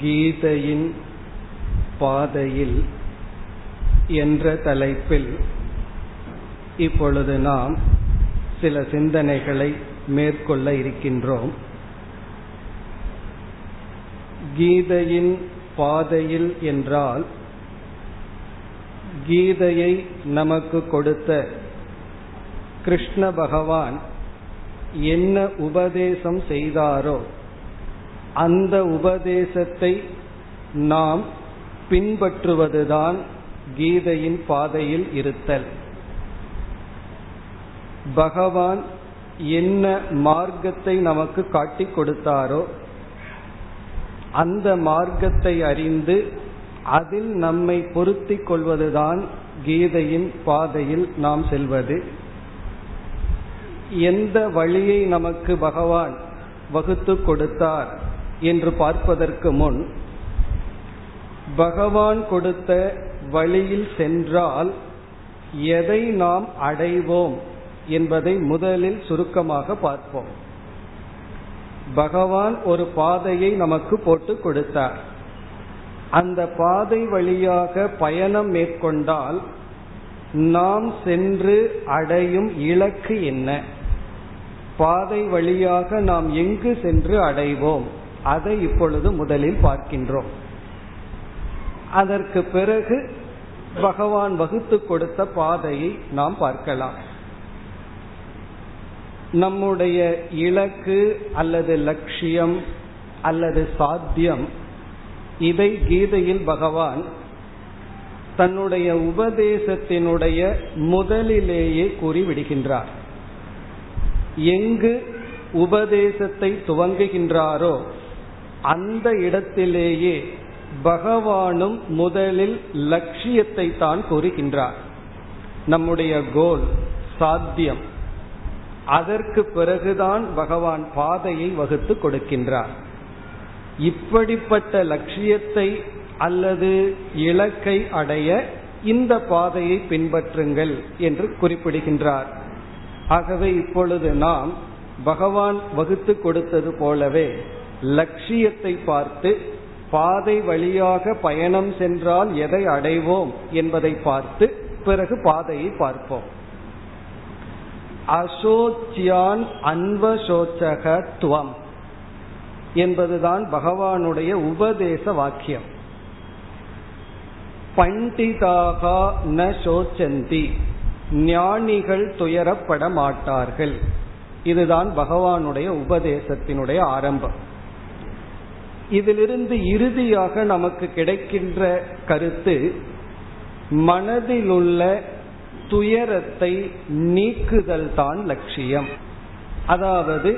கீதையின் பாதையில் என்ற தலைப்பில் இப்பொழுது நாம் சில சிந்தனைகளை மேற்கொள்ள இருக்கின்றோம். கீதையின் பாதையில் என்றால் கீதையை நமக்கு கொடுத்த கிருஷ்ண பகவான் என்ன உபதேசம் செய்தாரோ அந்த உபதேசத்தை நாம் பின்பற்றுவதுதான் கீதையின் பாதையில் இருத்தல். பகவான் என்ன மார்க்கத்தை நமக்கு காட்டிக் கொடுத்தாரோ அந்த மார்க்கத்தை அறிந்து அதில் நம்மை பொருத்திக் கொள்வதுதான் கீதையின் பாதையில் நாம் செல்வது. எந்த வழியை நமக்கு பகவான் வகுத்து கொடுத்தார் என்று பார்ப்பதற்கு முன் பகவான் கொடுத்த வழியில் சென்றால் எதை நாம் அடைவோம் என்பதை முதலில் சுருக்கமாக பார்ப்போம். பகவான் ஒரு பாதையை நமக்கு போட்டு கொடுத்தார். அந்த பாதை வழியாக பயணம் மேற்கொண்டால் நாம் சென்று அடையும் இலக்கு என்ன? பாதை வழியாக நாம் எங்கு சென்று அடைவோம்? அதை இப்பொழுது முதலில் பார்க்கின்றோம். அதற்கு பிறகு பகவான் வகுத்து கொடுத்த பாதையை நாம் பார்க்கலாம். நம்முடைய இலக்கு அல்லது லட்சியம் அல்லது சாத்தியம் இதை கீதையில் பகவான் தன்னுடைய உபதேசத்தினுடைய முதலிலேயே கூறிவிடுகின்றார். எங்கு உபதேசத்தை துவங்குகின்றாரோ அந்த இடத்திலேயே பகவானும் முதலில் லட்சியத்தை தான் கூறுகின்றார். நம்முடைய கோல் சாத்தியம். அதற்கு பிறகுதான் பகவான் பாதையை வகுத்து கொடுக்கின்றார். இப்படிப்பட்ட லட்சியத்தை அல்லது இலக்கை அடைய இந்த பாதையை பின்பற்றுங்கள் என்று குறிப்பிடுகின்றார். ஆகவே இப்பொழுது நாம் பகவான் வகுத்து கொடுத்தது போலவே லட்சியத்தை பார்த்து பாதை வழியாக பயணம் சென்றால் எதை அடைவோம் என்பதை பார்த்து பிறகு பாதையை பார்ப்போம். அசோச்சியான் அன்வசோச்சக துவம் என்பதுதான் பகவானுடைய உபதேச வாக்கியம். பண்டிதாக ந சோச்சந்தி ஞானிகள் துயரப்பட மாட்டார்கள். இதுதான் பகவானுடைய உபதேசத்தினுடைய ஆரம்பம். இதிலிருந்து இறுதியாக நமக்கு கிடைக்கின்ற கருத்து மனதிலுள்ள துயரத்தை நீக்குதல் தான் லட்சியம். அதாவது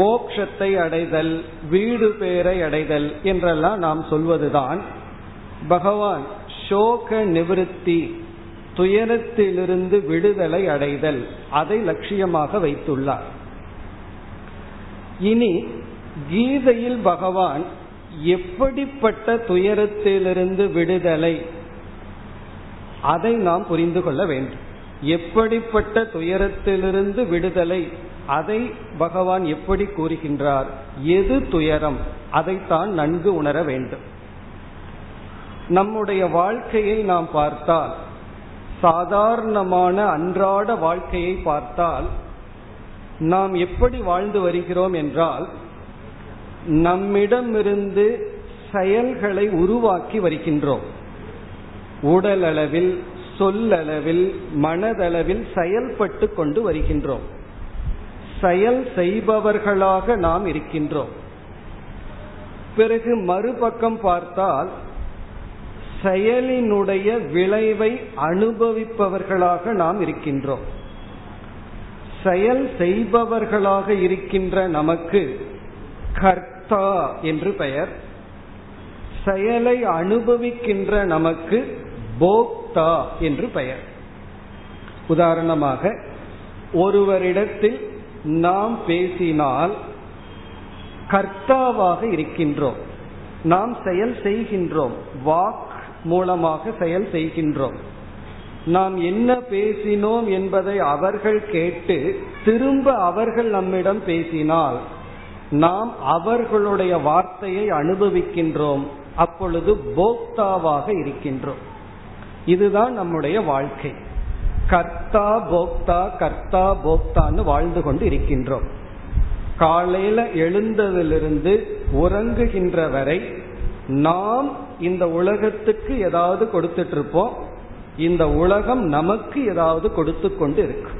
மோக்ஷத்தை அடைதல் வீடு பேரை அடைதல் என்றெல்லாம் நாம் சொல்வதுதான். பகவான் சோக நிவிருத்தி துயரத்திலிருந்து விடுதலை அடைதல் அதை லட்சியமாக வைத்துள்ளார். இனி கீதையில் பகவான் எப்படிப்பட்ட துயரத்திலிருந்து விடுதலை? அதை நாம் புரிந்து கொள்ள வேண்டும். எப்படிப்பட்ட துயரத்திலிருந்து விடுதலை? அதை பகவான் எப்படி கூறுகின்றார்? எது துயரம்? அதைத்தான் நன்கு உணர வேண்டும். நம்முடைய வாழ்க்கையை நாம் பார்த்தால் சாதாரணமான அன்றாட வாழ்க்கையை பார்த்தால் நாம் எப்படி வாழ்ந்து வருகிறோம் என்றால் நம்மிடமிருந்து செயல்களை உருவாக்கி வருகின்றோம். உடலளவில் சொல்லளவில் மனதளவில் செயல்பட்டு கொண்டு வருகின்றோம். செயல் செய்பவர்களாக நாம் இருக்கின்றோம். பிறகு மறுபக்கம் பார்த்தால் செயலினுடைய விளைவை அனுபவிப்பவர்களாக நாம் இருக்கின்றோம். செயல் செய்பவர்களாக இருக்கின்ற நமக்கு கர்த்த என்று பெயர். செயலை அனுபவிக்கின்ற நமக்கு போக்தா என்று பெயர். உதாரணமாக ஒருவரிடத்தில் நாம் பேசினால் கர்த்தாவாக இருக்கின்றோம். நாம் செயல் செய்கின்றோம். வாக் மூலமாக செயல் செய்கின்றோம். நாம் என்ன பேசினோம் என்பதை அவர்கள் கேட்டு திரும்ப அவர்கள் நம்மிடம் பேசினால் நாம் அவர்களுடைய வார்த்தையை அனுபவிக்கின்றோம். அப்பொழுது போக்தாவாக இருக்கின்றோம். இதுதான் நம்முடைய வாழ்க்கை. கர்த்தா போக்தா கர்த்தா போக்தான்னு வாழ்ந்து கொண்டு இருக்கின்றோம். காலையில எழுந்ததிலிருந்து உறங்குகின்ற வரை நாம் இந்த உலகத்துக்கு ஏதாவது கொடுத்துட்டு இருப்போம் இந்த உலகம் நமக்கு ஏதாவது கொடுத்து கொண்டு இருக்கு.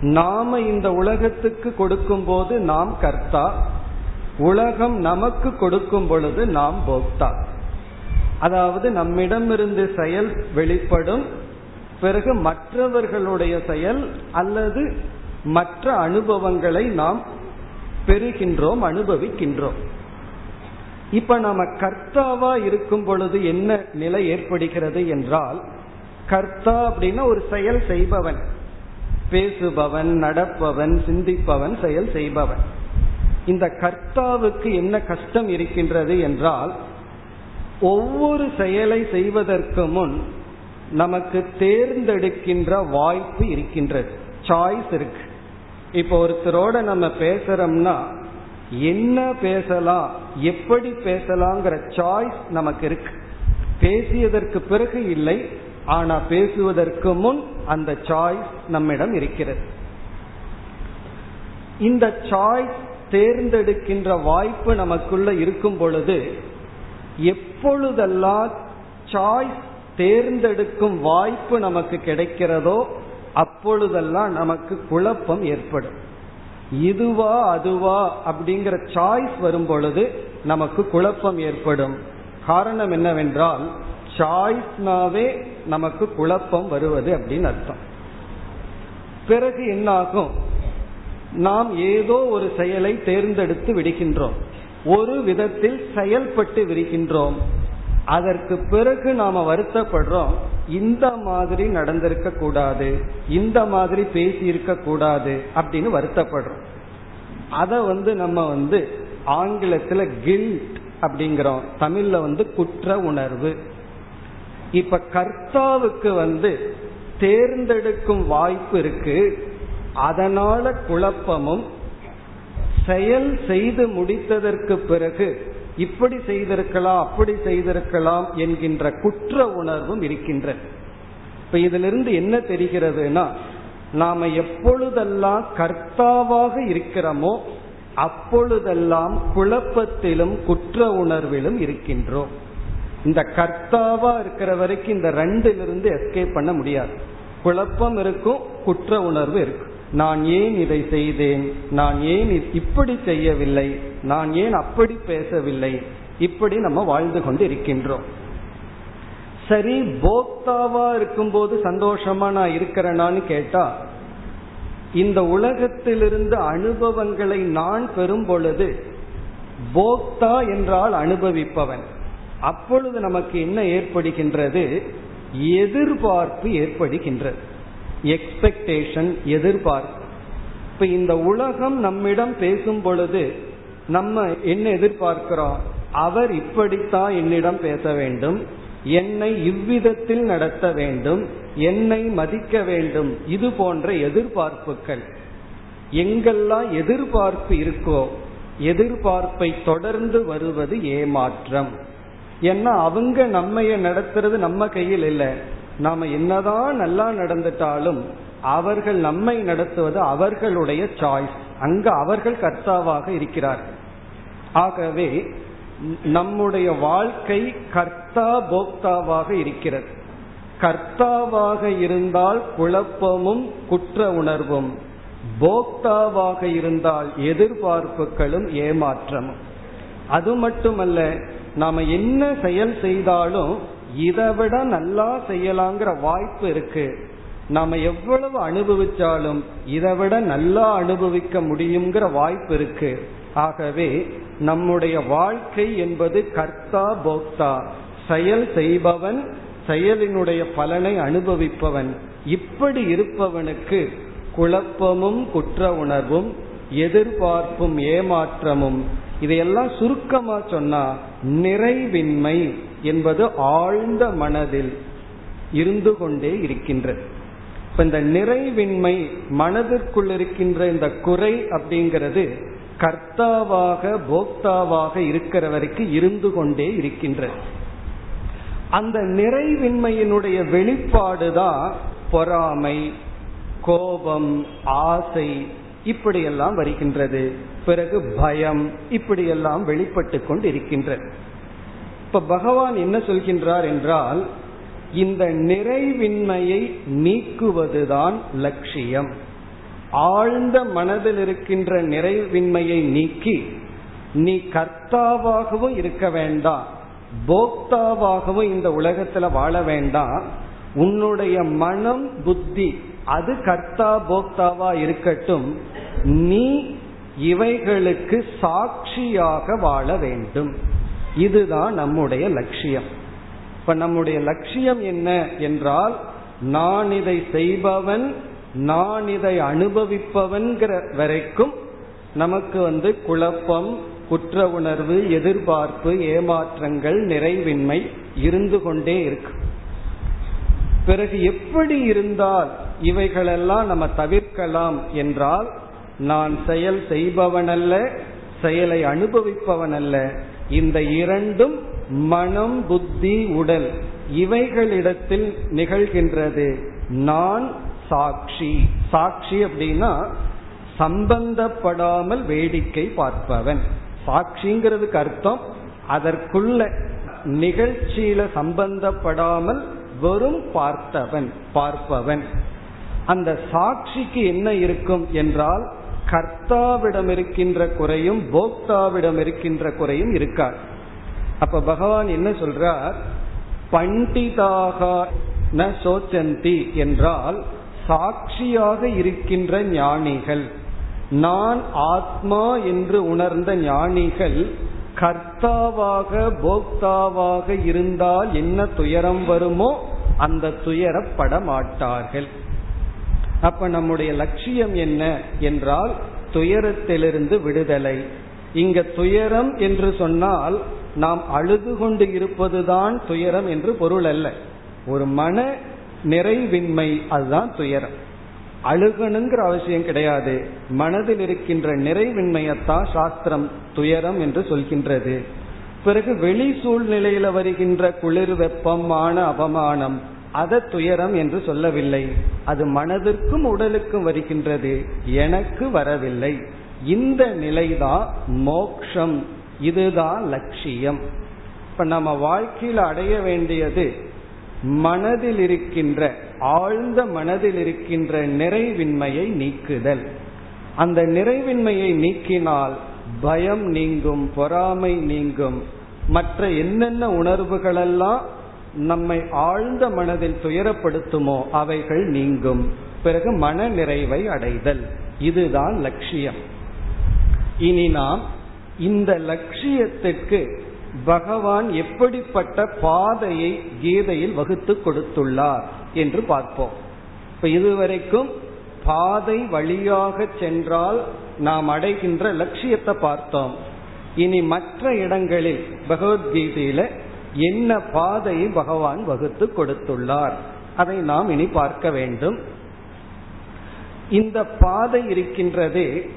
நாம இந்த உலகத்துக்கு கொடுக்கும் போது நாம் கர்த்தா உலகம் நமக்கு கொடுக்கும் பொழுது நாம் போக்தா. அதாவது நம்மிடமிருந்து செயல் வெளிப்படும் பிறகு மற்றவர்களுடைய செயல் அல்லது மற்ற அனுபவங்களை நாம் பெறுகின்றோம் அனுபவிக்கின்றோம். இப்ப நாம கர்த்தாவா இருக்கும் பொழுது என்ன நிலை ஏற்படுகிறது என்றால் கர்த்தா அப்படின்னா ஒரு செயல் செய்பவன். பேசுபவன் நடப்பவன் சிந்திப்பவன் செயல் செய்பவன். இந்த கர்த்தாவுக்கு என்ன கஷ்டம் இருக்கின்றது என்றால் ஒவ்வொரு செயலை செய்வதற்கு முன் நமக்கு தேர்ந்தெடுக்கின்ற வாய்ப்பு இருக்கின்றது. சாய்ஸ் இருக்கு. இப்போ ஒருத்தரோட நம்ம பேசுறோம்னா என்ன பேசலாம் எப்படி பேசலாங்கிற சாய்ஸ் நமக்கு இருக்கு. பேசியதற்கு பிறகு இல்லை ஆனா பேசுவதற்கு முன் அந்த சாய்ஸ் நம்மிடம் இருக்கிறது. இந்த சாய்ஸ் தேர்ந்தெடுக்கின்ற வாய்ப்பு நமக்குள்ள இருக்கும் பொழுது எப்பொழுதெல்லாம் சாய்ஸ் தேர்ந்தெடுக்கும் வாய்ப்பு நமக்கு கிடைக்கிறதோ அப்பொழுதெல்லாம் நமக்கு குழப்பம் ஏற்படும். இதுவா அதுவா அப்படிங்கிற சாய்ஸ் வரும் பொழுது நமக்கு குழப்பம் ஏற்படும். காரணம் என்னவென்றால் சாய்ஸ்னாவே நமக்கு குழப்பம் வருவது அப்படின்னு அர்த்தம். பிறகு என்னாகும்? நாம் ஏதோ ஒரு செயலை தேர்ந்தெடுத்து விடுகின்றோம். ஒரு விதத்தில் செயல்பட்டு விடுகின்றோம். அதற்கு பிறகு நாம வருத்தப்படுறோம். இந்த மாதிரி நடந்திருக்க கூடாது. இந்த மாதிரி பேசி இருக்க கூடாது அப்படின்னு வருத்தப்படுறோம். அதை வந்து நம்ம வந்து ஆங்கிலத்துல கில்ட் அப்படிங்கிறோம். தமிழ்ல வந்து குற்ற உணர்வு. இப்ப கர்த்தாவுக்கு வந்து தேர்ந்தெடுக்கும் வாய்ப்பு இருக்கு. அதனால குழப்பமும் செயல் செய்து முடித்ததற்கு பிறகு இப்படி செய்திருக்கலாம் அப்படி செய்திருக்கலாம் என்கின்ற குற்ற உணர்வும் இருக்கின்றது. இப்ப இதிலிருந்து என்ன தெரிகிறதுனா நாம எப்பொழுதெல்லாம் கர்த்தாவாக இருக்கிறோமோ அப்பொழுதெல்லாம் குழப்பத்திலும் குற்ற உணர்விலும் இருக்கின்றோம். இந்த கர்த்தாவா இருக்கிற வரைக்கும் இந்த ரெண்டிலிருந்து எஸ்கேப் பண்ண முடியாது. குழப்பம் இருக்கும் குற்ற உணர்வு இருக்கும். நான் ஏன் இதை செய்தேன்? நான் ஏன் இப்படி செய்யவில்லை? நான் ஏன் அப்படி பேசவில்லை? இப்படி நம்ம வாழ்ந்து கொண்டு இருக்கின்றோம் சரி போக்தாவா இருக்கும்போது சந்தோஷமா நான் இருக்கிறேனான்னு கேட்டா இந்த உலகத்திலிருந்து அனுபவங்களை நான் பெறும் பொழுது போக்தா என்றால் அனுபவிப்பவன். அப்பொழுது நமக்கு என்ன ஏற்படுகின்றது? எதிர்பார்ப்பு ஏற்படுகின்றது. எக்ஸ்பெக்டேஷன் எதிர்பார்ப்பு. இப்ப இந்த உலகம் நம்மிடம் பேசும் பொழுது நம்ம என்ன எதிர்பார்க்கிறோம்? அவர் இப்படித்தான் என்னிடம் பேச வேண்டும் என்னை இவ்விதத்தில் நடத்த வேண்டும் என்னை மதிக்க வேண்டும். இது போன்ற எதிர்பார்ப்புகள். எங்கெல்லாம் எதிர்பார்ப்பு இருக்கோ எதிர்பார்ப்பை தொடர்ந்து வருவது ஏமாற்றம். ஏன்னா அவங்க நம்மைய நடத்துறது நம்ம கையில் இல்லை. நாம என்னதான் நல்லா நடந்துட்டாலும் அவர்கள் நம்மை நடத்துவது அவர்களுடைய சாய்ஸ் அங்கு அவர்கள் கர்த்தாவாக இருக்கிறார்கள். ஆகவே நம்முடைய வாழ்க்கை கர்த்தா போக்தாவாக இருக்கிறது. கர்த்தாவாக இருந்தால் குழப்பமும் குற்ற உணர்வும். போக்தாவாக இருந்தால் எதிர்பார்ப்புகளும் ஏமாற்றமும். அது மட்டுமல்ல நாம என்ன செயல் செய்தாலும் இதை விட நல்லா செய்யலாங்கிற வாய்ப்பு இருக்கு. நாம எவ்வளவு அனுபவிச்சாலும் இதை விட நல்லா அனுபவிக்க முடியுங்கிற வாய்ப்பு இருக்கு. ஆகவே நம்முடைய வாழ்க்கை என்பது கர்த்தா போக்தா. செயல் செய்பவன் செயலினுடைய பலனை அனுபவிப்பவன். இப்படி இருப்பவனுக்கு குழப்பமும் குற்ற உணர்வும் எதிர்பார்ப்பும் ஏமாற்றமும் இதையெல்லாம் சுருக்கமா சொன்னா நிறைவின்மை என்பது ஆழ்ந்த மனதில் இருந்து கொண்டே இருக்கின்றது. இப்ப இந்த நிறைவின்மை மனதிற்குள் இருக்கின்ற இந்த குறை அப்படிங்கிறது கர்த்தாவாக போக்தாவாக இருக்கிற வரைக்கும் இருந்து கொண்டே இருக்கின்றது. அந்த நிறைவின்மையினுடைய வெளிப்பாடுதான் பொறாமை கோபம் ஆசை இப்படியெல்லாம் வருகின்றது. பிறகு பயம் இப்படியெல்லாம் வெளிப்பட்டு கொண்டு இருக்கின்றது இப்ப பகவான் என்ன சொல்கின்றார் என்றால் இந்த நிறைவின்மையை நீக்குவதுதான் லட்சியம். ஆழ்ந்த மனதில் இருக்கின்ற நிறைவின்மையை நீக்கி நீ கர்த்தாவாகவும் இருக்க வேண்டாம் போக்தாவாகவும் இந்த உலகத்துல வாழ வேண்டாம் உன்னுடைய மனம் புத்தி அது கர்த்தா போக்தாவா இருக்கட்டும் நீ இவைகளுக்கு சாட்சியாக வாழ வேண்டும். இதுதான் நம்முடைய லட்சியம். இப்ப நம்முடைய லட்சியம் என்ன என்றால் நான் இதை செய்பவன் நான் இதை அனுபவிப்பவன்கிற வரைக்கும் நமக்கு வந்து குழப்பம் குற்ற உணர்வு எதிர்பார்ப்பு ஏமாற்றங்கள் நிறைவின்மை இருந்து கொண்டே இருக்கு. பிறகு எப்படி இருந்தால் இவைகளெல்லாம் நம்ம தவிர்க்கலாம் என்றால் நான் செயல் செய்பவனல்ல செயலை அனுபவிப்பவன் அல்ல இந்த இரண்டும் மனம் புத்தி உடல் இவைகளிடத்தில் நிகழ்கின்றது. நான் சாட்சி. சாட்சி அப்படின்னா சம்பந்தப்படாமல் வேடிக்கை பார்ப்பவன். சாட்சிங்கிறதுக்கு அர்த்தம் அதற்குள்ள நிகழ்ச்சியில சம்பந்தப்படாமல் வெறும் பார்த்தவன் பார்ப்பவன். அந்த சாட்சிக்கு என்ன இருக்கும் என்றால் கர்த்தாவிடம் இருக்கின்ற குறையும் போக்தாவிடம் இருக்கின்ற குறையும் இருக்கார். அப்ப பகவான் என்ன சொல்றார்? பண்டிதாக ந சோச்சந்தி என்றால் சாட்சியாக இருக்கின்ற ஞானிகள். நான் ஆத்மா என்று உணர்ந்த ஞானிகள் கர்த்தாவாக போக்தாவாக இருந்தால் என்ன துயரம் வருமோ அந்த துயரப்பட மாட்டார்கள் அப்ப நம்முடைய லட்சியம் என்ன என்றால் துயரத்திலிருந்து விடுதலை. இங்க துயரம் என்று சொன்னால் நாம் அழுது கொண்டு இருப்பதுதான் துயரம் என்று பொருள் அல்ல. ஒரு மன நிறைவின்மை அதுதான் துயரம். அழுகணுங்கிற அவசியம் கிடையாது. மனதில் இருக்கின்ற நிறைவின்மையத்தான் சாஸ்திரம் துயரம் என்று சொல்கின்றது. பிறகு வெளி சூழ்நிலையில வருகின்ற குளிர் வெப்பமான அவமானம் அதை துயரம் என்று சொல்லவில்லை. அது மனதிற்கும் உடலுக்கும் வருகின்றது. எனக்கு வரவில்லை. இந்த நிலைதான் மோக்ஷம். இதுதான் லட்சியம். இப்ப நம்ம வாழ்க்கையில் அடைய வேண்டியது மனதில் இருக்கின்ற ஆழ்ந்த மனதில் இருக்கின்ற நிறைவின்மையை நீக்குதல். அந்த நிறைவின்மையை நீக்கினால் பயம் நீங்கும் பொறாமை நீங்கும். மற்ற என்னென்ன உணர்வுகளெல்லாம் நம்மை ஆழ்ந்த மனதில் துயரப்படுத்துமோ அவைகள் நீங்கும். பிறகு மன நிறைவை அடைதல். இதுதான் லட்சியம். இனி நாம் இந்த லட்சியத்திற்கு பகவான் எப்படிப்பட்ட பாதையை கீதையில் வகுத்து கொடுத்துள்ளார் என்று பார்ப்போம். இப்ப இதுவரைக்கும் பாதை வழியாக சென்றால் நாம் அடைகின்ற லட்சியத்தை பார்த்தோம். இனி மற்ற இடங்களில் பகவத்கீதையில என்ன பாதையை பகவான் வகுத்து கொடுத்துள்ளார்? அதை நாம் இனி பார்க்க வேண்டும். இந்த பாதை இருக்கின்றது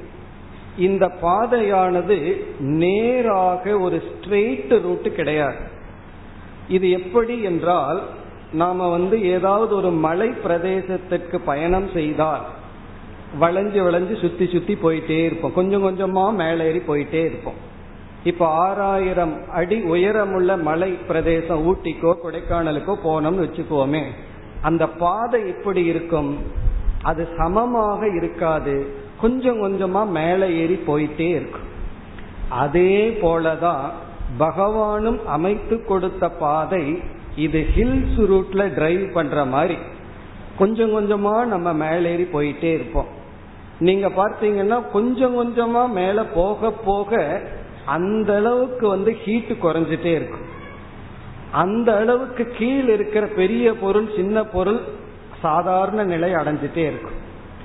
இந்த பாதையானது நேராக ஒரு ஸ்ட்ரெயிட் ரூட் கிடையாது. இது எப்படி என்றால் நாம வந்து ஏதாவது ஒரு மலை பிரதேசத்திற்கு பயணம் செய்தால் வளைஞ்சு வளைஞ்சு சுத்தி சுத்தி போயிட்டே இருப்போம். கொஞ்சம் கொஞ்சமா மேலே ஏறி போயிட்டே இருப்போம். இப்ப ஆறாயிரம் அடி உயரமுள்ள மலை பிரதேசம் ஊட்டிக்கோ கொடைக்கானலுக்கோ போனோம்னு வச்சுக்கோமே அந்த பாதை எப்படி இருக்கும். அது சமமாக இருக்காது. கொஞ்சம் கொஞ்சமா மேலே ஏறி போயிட்டே இருக்கும். அதே போலதான் பகவானும் அமைத்து கொடுத்த பாதை இது ஹில்ஸ் ரூட்ல டிரைவ் பண்ற மாதிரி. கொஞ்சம் கொஞ்சமா நம்ம மேலேறி போயிட்டே இருப்போம். நீங்க பார்த்தீங்கன்னா கொஞ்சம் கொஞ்சமா மேல போக போக அந்த அளவுக்கு வந்து ஹீட் குறைஞ்சிட்டே இருக்கும். அந்த அளவுக்கு கீழ் இருக்கிற பெரிய பொருள் சின்ன பொருள் சாதாரண நிலை அடைஞ்சிட்டே இருக்கும்.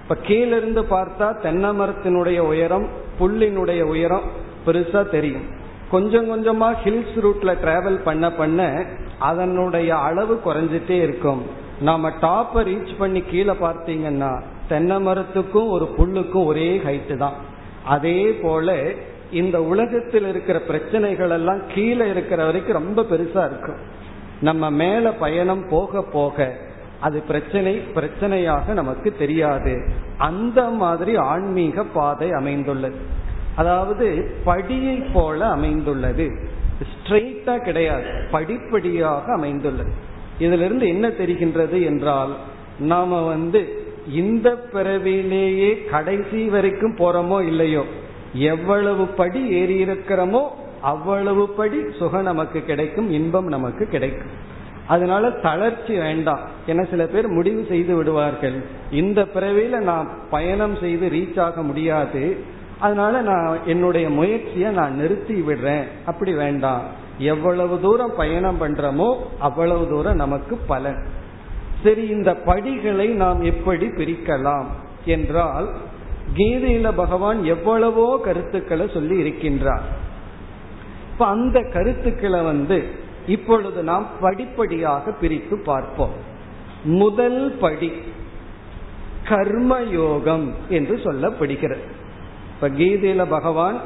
இப்ப கீழிருந்து பார்த்தா தென்னை மரத்தினுடைய உயரம் புல்லினுடைய உயரம் பெருசா தெரியும். கொஞ்சம் கொஞ்சமா ஹில்ஸ் ரூட்ல டிராவல் பண்ண பண்ண அதனுடைய அளவு குறைஞ்சிட்டே இருக்கும். நாம டாப்பை ரீச் பண்ணி கீழே பார்த்தீங்கன்னா தென்னை மரத்துக்கும் ஒரு புல்லுக்கும் ஒரே ஹைட்டு தான். அதே போல இந்த உலகத்தில் இருக்கிற பிரச்சனைகள் எல்லாம் கீழே இருக்கிற வரைக்கும் ரொம்ப பெருசா இருக்கும். நம்ம மேல பயணம் போக போக அது பிரச்சனை பிரச்சனையாக நமக்கு தெரியாது. அந்த மாதிரி ஆன்மீக பாதை அமைந்துள்ளது. அதாவது படியை போல அமைந்துள்ளது. ஸ்ட்ரெயிட்டா கிடையாது. படிப்படியாக அமைந்துள்ளது. இதுல இருந்து என்ன தெரிகின்றது என்றால் நாம வந்து இந்த பிறவிலேயே கடைசி வரைக்கும் போறோமோ இல்லையோ எவ்வளவு படி ஏறி இருக்கிறோமோ அவ்வளவு படி சுகம் நமக்கு கிடைக்கும் இன்பம் நமக்கு கிடைக்கும். அதனால தளர்ச்சி வேண்டாம். என சில பேர் முடிவு செய்து விடுவார்கள். இந்த பிறவியில நான் பயணம் செய்து ரீச் ஆக முடியாது. அதனால நான் என்னுடைய முயற்சியை நான் நிறுத்தி விடுறேன். அப்படி வேண்டாம். எவ்வளவு தூரம் பயணம் பண்றோமோ அவ்வளவு தூரம் நமக்கு பலன். சரி இந்த படிகளை நாம் எப்படி பிரிக்கலாம்? என்றால் கீதையில பகவான் எவ்வளவோ கருத்துக்களை சொல்லி இருக்கின்றார். இப்ப அந்த கருத்துக்களை வந்து இப்பொழுது நாம் படிப்படியாக பிரித்து பார்ப்போம். முதல் படி கர்மயோகம் என்று சொல்லப்படுகிறது. இப்ப கீதையில பகவான்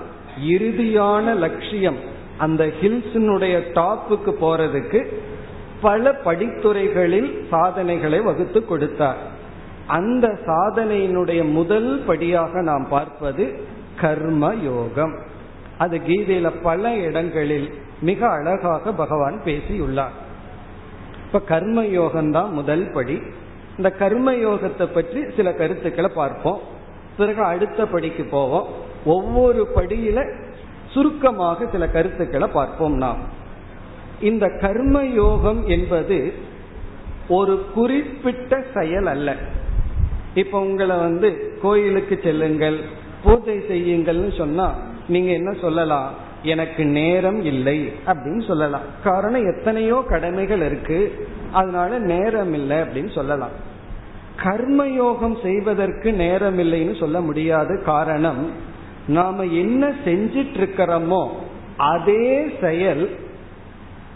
இறுதியான லட்சியம் அந்த ஹில்ஸினுடைய டாப்புக்கு போறதுக்கு பல படித்துறைகளில் சாதனைகளை வகுத்து கொடுத்தார். அந்த சாதனையினுடைய முதல் படியாக நாம் பார்ப்பது கர்ம யோகம். அது கீதையில பல இடங்களில் மிக அழகாக பகவான் பேசியுள்ளார். இப்ப கர்ம யோகம் தான் முதல் படி. இந்த கர்ம யோகத்தை பற்றி சில கருத்துக்களை பார்ப்போம். பிறகு அடுத்த படிக்கு போவோம். ஒவ்வொரு படியில சுருக்கமாக சில கருத்துக்களை பார்ப்போம் நாம். இந்த கர்ம யோகம் என்பது ஒரு குறிப்பிட்ட செயல் அல்ல. இப்ப உங்களை வந்து கோயிலுக்கு செல்லுங்கள் பூஜை செய்யுங்கள்னு சொன்னா நீங்க என்ன சொல்லலாம்? எனக்கு நேரம் இல்லை அப்படின்னு சொல்லலாம். காரணம் எத்தனையோ கடமைகள் இருக்கு. அதனால நேரம் இல்லை அப்படின்னு சொல்லலாம். கர்மயோகம் செய்வதற்கு நேரம் இல்லைன்னு சொல்ல முடியாது. காரணம் நாம என்ன செஞ்சிட்டு இருக்கிறோமோ அதே செயல்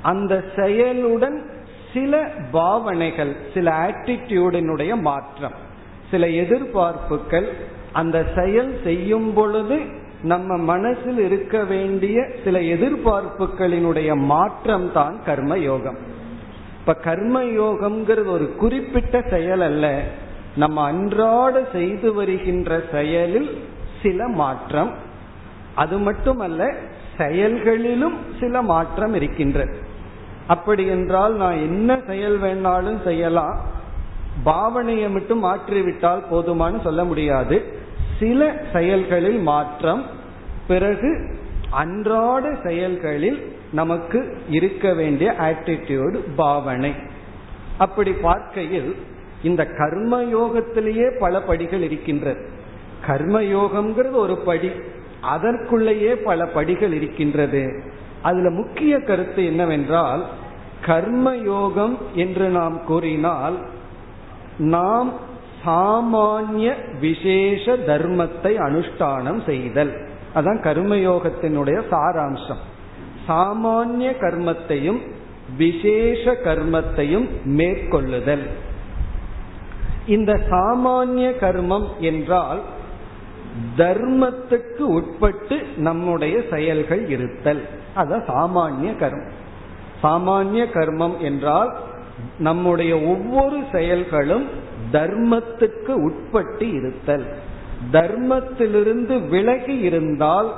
அந்த செயலுடன் சில பாவனைகள் சில ஆட்டிடியூடினுடைய மாற்றம். சில எதிர்பார்ப்புகள் அந்த செயல் செய்யும் பொழுது நம்ம மனசில் இருக்க வேண்டிய சில எதிர்பார்ப்புகளினுடைய மாற்றம் தான் கர்ம யோகம் இப்ப கர்ம யோகம்ங்கிறது ஒரு குறிப்பிட்ட செயல் அல்ல. நம்ம அன்றாட செய்து வருகின்ற செயலில் சில மாற்றம். அது மட்டுமல்ல செயல்களிலும் சில மாற்றம் இருக்கின்றது. அப்படி என்றால் நான் என்ன செயல் வேணாலும் செய்யலாம். பாவனையை மட்டும் மாற்றிவிட்டால் போதுமானு சொல்ல முடியாது. சில செயல்களில் மாற்றம் பிறகு அன்றாட செயல்களில் நமக்கு இருக்க வேண்டிய ஆட்டிடியூடு பாவனை. அப்படி பார்க்கையில் இந்த கர்மயோகத்திலேயே பல படிகள் இருக்கின்றது கர்மயோகம்ங்கிறது ஒரு படி அதற்குள்ளேயே பல படிகள் இருக்கின்றது. அதுல முக்கிய கருத்து என்னவென்றால் கர்ம யோகம் என்று நாம் கூறினால் நாம் சாமானிய விசேஷ தர்மத்தை அனுஷ்டானம் செய்தல். அதான் கர்மயோகத்தினுடைய சாராம்சம். சாமானிய கர்மத்தையும் விசேஷ கர்மத்தையும் மேற்கொள்ளுதல். இந்த சாமானிய கர்மம் என்றால் தர்மத்துக்கு உட்பட்டு நம்முடைய செயல்கள் இருத்தல். அதான் சாமானிய கர்மம். சாமானிய கர்மம் என்றால் நம்முடைய ஒவ்வொரு செயல்களும் தர்மத்துக்கு உட்பட்டு இருத்தல். தர்மத்திலிருந்து விலகி இருந்தால்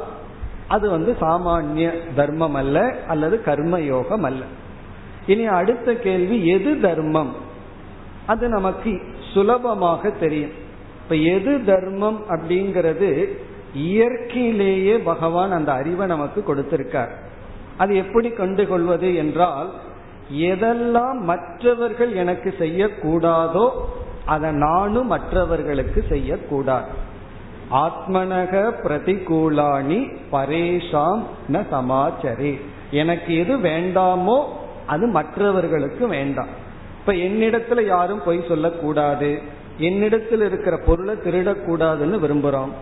அது வந்து சாமானிய தர்மம் அல்ல அல்லது கர்மயோகம் அல்ல. இனி அடுத்த கேள்வி எது தர்மம்? அது நமக்கு சுலபமாக தெரியும். இப்ப எது தர்மம் அப்படிங்கிறது இயற்கையிலேயே பகவான் அந்த அறிவை நமக்கு கொடுத்திருக்கார். அது எப்படி கண்டுகொள்வது என்றால் எதெல்லாம் மற்றவர்கள் எனக்கு செய்யக்கூடாதோ அதை நானும் மற்றவர்களுக்கு செய்யக்கூடாது. ஆத்மனக பிரதிகூலாணி பரேஷாம் ந சமாச்சரே. எனக்கு எது வேண்டாமோ அது மற்றவர்களுக்கு வேண்டாம். இப்ப என்னிடத்துல யாரும் பொய் சொல்லக்கூடாது. என்னிடத்தில் இருக்கிற பொருளை திருடக்கூடாதுன்னு விரும்புறோம்.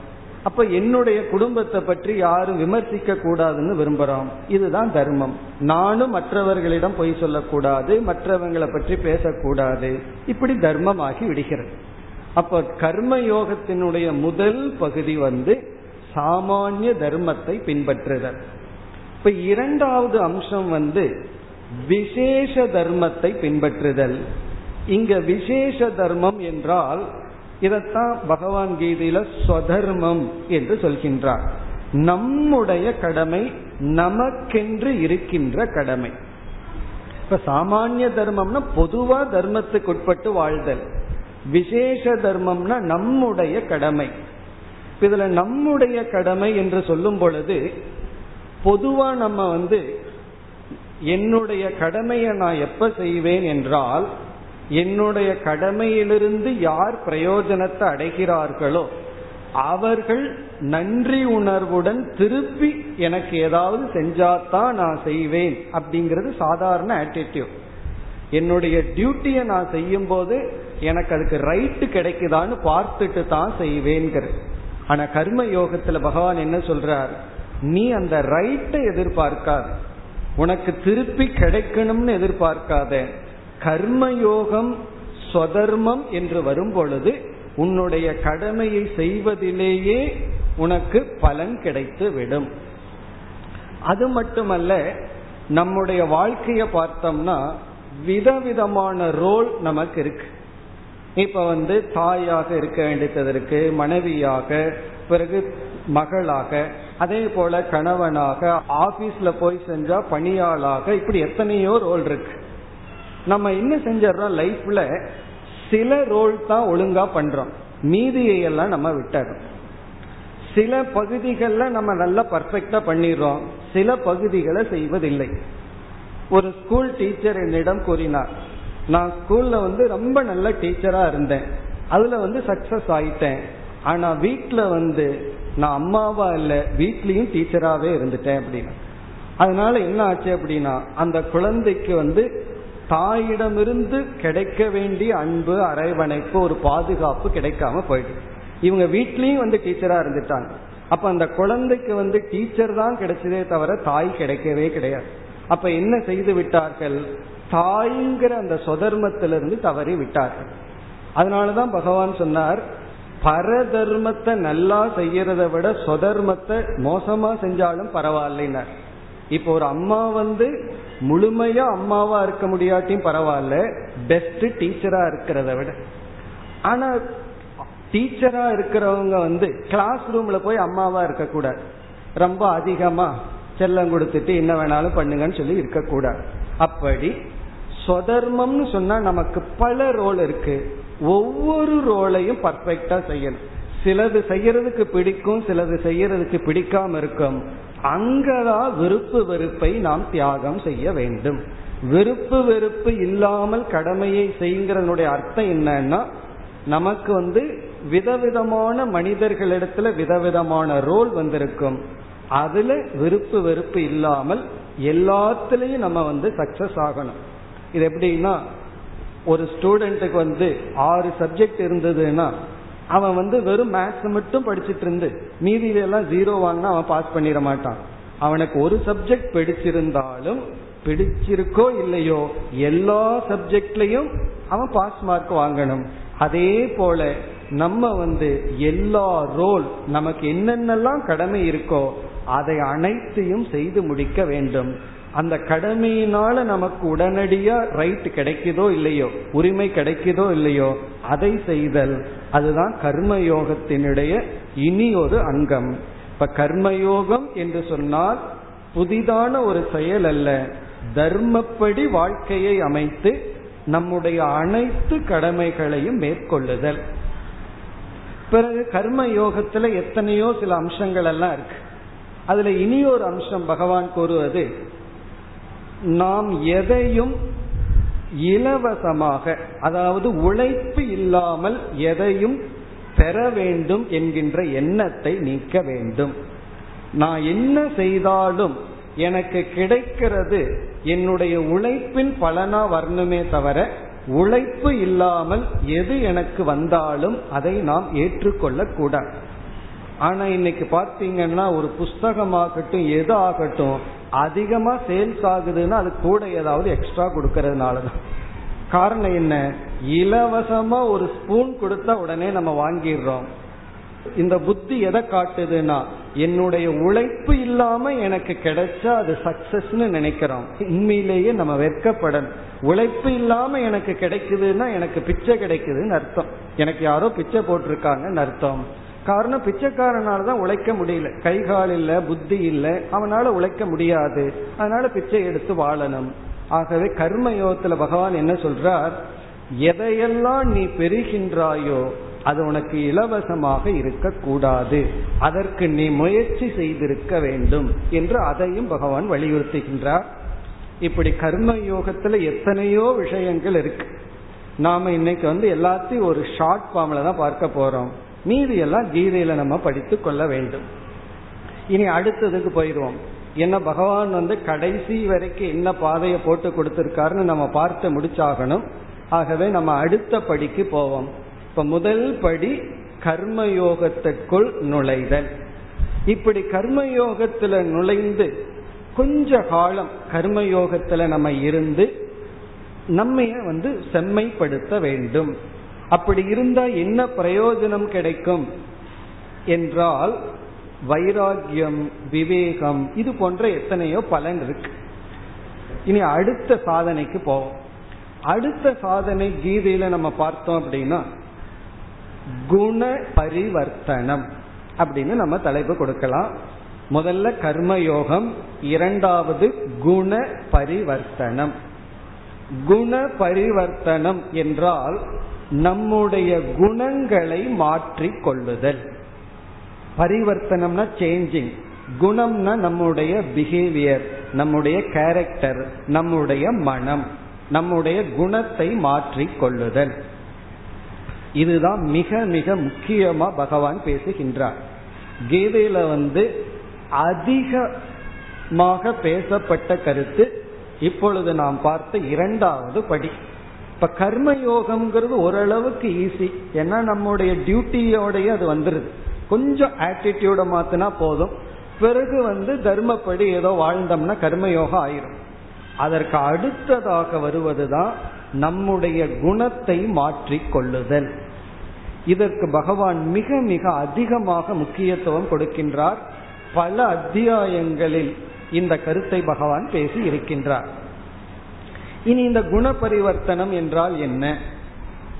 அப்ப என்னுடைய குடும்பத்தை பற்றி யாரும் விமர்சிக்க கூடாதுன்னு விரும்புறோம். இதுதான் தர்மம். நானும் மற்றவர்களிடம் பொய் சொல்லக்கூடாது மற்றவங்களை பற்றி பேசக்கூடாது. இப்படி தர்மமாகி விடுகிறது. அப்ப கர்ம யோகத்தினுடைய முதல் பகுதி வந்து சாமானிய தர்மத்தை பின்பற்றுதல். இப்ப இரண்டாவது அம்சம் வந்து விசேஷ தர்மத்தை பின்பற்றுதல். இங்க விசேஷ தர்மம் என்றால் இதத்தான் பகவான் கீதையில ஸ்வதர்மம் என்று சொல்கின்றார். நம்முடைய கடமை நமக்கென்று இருக்கின்ற கடமை. இப்ப சாமானிய தர்மம்னா பொதுவா தர்மத்துக்கு உட்பட்டு வாழ்தல். விசேஷ தர்மம்னா நம்முடைய கடமை. இதுல நம்முடைய கடமை என்று சொல்லும் பொழுது பொதுவா நம்ம வந்து என்னுடைய கடமையை நான் எப்ப செய்வேன் என்றால் என்னுடைய கடமையிலிருந்து யார் பிரயோஜனத்தை அடைகிறார்களோ அவர்கள் நன்றி உணர்வுடன் திருப்பி எனக்கு ஏதாவது செஞ்சாதான் நான் செய்வேன் அப்படிங்கிறது சாதாரண ஆட்டிடியூட் என்னுடைய டியூட்டியை நான் செய்யும் போது எனக்கு அதுக்கு ரைட்டு கிடைக்குதான்னு பார்த்துட்டு தான் செய்வேங்கிறது ஆனா கர்ம யோகத்துல பகவான் என்ன சொல்றார்? நீ அந்த ரைட்டை எதிர்பார்க்காத. உனக்கு திருப்பி கிடைக்கணும்னு எதிர்பார்க்காத. கர்மயோகம் ஸ்வதர்மம் என்று வரும் பொழுது உன்னுடைய கடமையை செய்வதிலேயே உனக்கு பலன் கிடைத்து விடும் அது மட்டுமல்ல நம்முடைய வாழ்க்கையை பார்த்தோம்னா விதவிதமான ரோல் நமக்கு இருக்கு. இப்ப வந்து தாயாக இருக்க வேண்டியது இருக்கு மனைவியாக பிறகு மகளாக அதே போல கணவனாக ஆபீஸ்ல போய் செஞ்சா பணியாளாக இப்படி எத்தனையோ ரோல் இருக்கு. நம்ம என்ன செஞ்சிடறோம் லைஃப்ல சில ரோல் தான் ஒழுங்கா பண்றோம். மீதியை எல்லாம் நம்ம விட்டுறோம். சில பகுதிகளில் நம்ம நல்லா பர்ஃபெக்டா பண்ணிடுறோம். சில பகுதிகளை செய்வதில்லை. ஒரு ஸ்கூல் டீச்சர் என்னிடம் கூறினார் நான் ஸ்கூல்ல வந்து ரொம்ப நல்ல டீச்சரா இருந்தேன். அதுல வந்து சக்சஸ் ஆயிட்டேன். ஆனா வீட்டுல வந்து நான் அம்மாவா இல்ல வீட்லயும் டீச்சராகவே இருந்துட்டேன் அப்படின்னு அதனால என்ன ஆச்சு அப்படின்னா அந்த குழந்தைக்கு வந்து தாயிடமிருந்து கிடைக்க வேண்டிய அன்பு அரவணைப்பு ஒரு பாதுகாப்பு கிடைக்காம போயிடுது இவங்க வீட்லயும் வந்து டீச்சரா இருந்துட்டாங்க. அப்ப அந்த குழந்தைக்கு வந்து டீச்சர் தான் கிடைச்சதே தவிர தாய் கிடைக்கவே கிடையாது. அப்ப என்ன செய்து விட்டார்கள்? தாய்ங்கிற அந்த சொதர்மத்திலிருந்து தவறி விட்டார்கள். அதனாலதான் பகவான் சொன்னார் பரதர்மத்தை நல்லா செய்யறத விட சொதர்மத்தை மோசமா செஞ்சாலும் பரவாயில்லைனர் இப்போ ஒரு அம்மா வந்து முழுமையா அம்மாவா இருக்க முடியாட்டியும் பரவாயில்ல. பெஸ்ட் டீச்சரா இருக்கிறத விட. ஆனா டீச்சரா இருக்கிறவங்க வந்து கிளாஸ் ரூம்ல போய் அம்மாவா இருக்கக்கூடாது. ரொம்ப அதிகமா செல்லம் கொடுத்துட்டு என்ன வேணாலும் பண்ணுங்கன்னு சொல்லி இருக்கக்கூடாது. அப்படி சொதர்மம்னு சொன்னா நமக்கு பல ரோல் இருக்கு. ஒவ்வொரு ரோலையும் பர்ஃபெக்டா செய்யணும். சிலது செய்யறதுக்கு பிடிக்கும் சிலது செய்யறதுக்கு பிடிக்காம இருக்கும். அங்கதான் விருப்பு வெறுப்பை நாம் தியாகம் செய்ய வேண்டும். விருப்பு வெறுப்பு இல்லாமல் கடமையை செய்கிறனுடைய அர்த்தம் என்னன்னா நமக்கு வந்து விதவிதமான மனிதர்களிடத்துல விதவிதமான ரோல் வந்திருக்கும். அதுல விருப்பு வெறுப்பு இல்லாமல் எல்லாத்துலயும் நம்ம வந்து சக்சஸ் ஆகணும். இது எப்படின்னா ஒரு ஸ்டூடெண்ட்டுக்கு வந்து ஆறு சப்ஜெக்ட் இருந்ததுன்னா அவன் வந்து வெறும் மேத்ஸ் மட்டும் படிச்சுட்டு இருந்து மீதியில எல்லாம் ஜீரோ வாங்கினா அவன் பாஸ் பண்ணிட மாட்டான். அவனுக்கு ஒரு சப்ஜெக்ட் பிடிச்சிருந்தாலும் பிடிச்சிருக்கோ இல்லையோ எல்லா சப்ஜெக்ட்லயும் அவன் பாஸ் மார்க் வாங்கணும். அதே போல நம்ம வந்து எல்லா ரோல் நமக்கு என்னென்னலாம் கடமை இருக்கோ அதை அனைத்தையும் செய்து முடிக்க வேண்டும். அந்த கடமையினால நமக்கு உடனடியா ரைட் கிடைக்குதோ இல்லையோ உரிமை கிடைக்குதோ இல்லையோ அதை செய்தல் அதுதான் கர்மயோகத்தினுடைய இனி ஒரு அங்கம். இப்ப கர்மயோகம் என்று சொன்னால் புதிதான ஒரு செயல் அல்ல. தர்மப்படி வாழ்க்கையை அமைத்து நம்முடைய அனைத்து கடமைகளையும் மேற்கொள்ளுதல். பிறகு கர்ம யோகத்துல எத்தனையோ சில அம்சங்கள் எல்லாம் இருக்கு. அதுல இனி ஒரு அம்சம் பகவான் கூறுவது நாம் எதையும் இலவசமாக அதாவது உழைப்பு இல்லாமல் எதையும் பெற வேண்டும் என்கின்ற எண்ணத்தை நீக்க வேண்டும். நான் என்ன செய்தாலும் எனக்கு கிடைக்கிறது என்னுடைய உழைப்பின் பலனா வரணுமே தவிர உழைப்பு இல்லாமல் எது எனக்கு வந்தாலும் அதை நாம் ஏற்றுக்கொள்ள கூடாது ஆனா இன்னைக்கு பார்த்தீங்கன்னா ஒரு புஸ்தகமாகட்டும் எது ஆகட்டும் அதிகமா சேல்ஸ் ஆகுதுன்னா அது கூட ஏதாவது எக்ஸ்ட்ரா கொடுக்கறதுனாலதான். காரணம் என்ன? இலவசமா ஒரு ஸ்பூன் கொடுத்தா உடனே நம்ம வாங்கிடுறோம். இந்த புத்தி எதை காட்டுதுன்னா என்னுடைய உழைப்பு இல்லாம எனக்கு கிடைச்சா அது சக்சஸ்னு நினைக்கிறோம். உண்மையிலேயே நம்ம வெட்கப்படணும். உழைப்பு இல்லாம எனக்கு கிடைக்குதுன்னா எனக்கு பிச்சை கிடைக்குதுன்னு அர்த்தம். எனக்கு யாரோ பிச்சை போட்டிருக்காங்கன்னு அர்த்தம். காரணம் பிச்சைக்காரனால தான் உழைக்க முடியல. கை கால் இல்ல புத்தி இல்ல அவனால உழைக்க முடியாது. அதனால பிச்சை எடுத்து வாழணும். ஆகவே கர்மயோகத்துல பகவான் என்ன சொல்றார்? எதையெல்லாம் நீ பெறுகின்றாயோ அது உனக்கு இலவசமாக இருக்கக்கூடாது அதற்கு நீ முயற்சி செய்திருக்க வேண்டும் என்று அதையும் பகவான் வலியுறுத்துகின்றார். இப்படி கர்ம யோகத்துல எத்தனையோ விஷயங்கள் இருக்கு. நாம இன்னைக்கு வந்து எல்லாத்தையும் ஒரு ஷார்ட் ஃபார்ம்ல தான் பார்க்க போறோம். மீதி எல்லாம் கீதையில நம்ம படித்து கொள்ள வேண்டும். இனி அடுத்ததுக்கு போயிடுவோம். என்ன பகவான் வந்து கடைசி வரைக்கும் என்ன பாதையை போட்டு கொடுத்திருக்காருன்னு நம்ம பார்த்து முடிச்சாகணும். ஆகவே நம்ம அடுத்த படிக்கு போவோம். இப்ப முதல் படி கர்மயோகத்துக்குள் நுழைதல். இப்படி கர்மயோகத்துல நுழைந்து கொஞ்ச காலம் கர்மயோகத்துல நம்ம இருந்து நம்மைய வந்து செம்மைப்படுத்த வேண்டும். அப்படி இருந்தா என்ன பிரயோஜனம் கிடைக்கும்? என்றால் வைராகியம் விவேகம் இது போன்ற எத்தனையோ பலன் இருக்கு. இனி அடுத்த சாதனைக்கு போவோம். அடுத்த சாதனை கீதையில நம்ம பார்த்தோம் அப்படின்னா குண பரிவர்த்தனம் அப்படின்னு நம்ம தலைப்பு கொடுக்கலாம். முதல்ல கர்மயோகம் இரண்டாவது குண பரிவர்த்தனம். குண பரிவர்த்தனம் என்றால் நம்முடைய குணங்களை மாற்றிக் கொள்ளுதல் பரிவர்த்தனம்னா சேஞ்சிங் குணம்னா நம்முடைய பிஹேவியர் நம்முடைய கேரக்டர் நம்முடைய மனம் நம்முடைய குணத்தை மாற்றிக் கொள்ளுதல் இதுதான் மிக மிக முக்கியமா பகவான் பேசுகின்றார். கீதையில வந்து அதிகமாக பேசப்பட்ட கருத்து இப்பொழுது நாம் பார்த்த இரண்டாவது படி. இப்ப கர்ம யோகம்ங்கிறது ஓரளவுக்கு ஈஸி ஏன்னா நம்முடைய டியூட்டியோடய அது வந்துருது. கொஞ்சம் ஆட்டிடியூட மாத்தினா போதும். பிறகு வந்து தர்மப்படி ஏதோ வாழ்ந்தோம்னா கர்மயோகம் ஆயிரும். அதற்கு அடுத்ததாக வருவதுதான் நம்முடைய குணத்தை மாற்றி கொள்ளுதல் இதற்கு பகவான் மிக மிக அதிகமாக முக்கியத்துவம் கொடுக்கின்றார். பல அத்தியாயங்களில் இந்த கருத்தை பகவான் பேசி இருக்கின்றார். இனி இந்த குண பரிவர்த்தனம் என்றால் என்ன?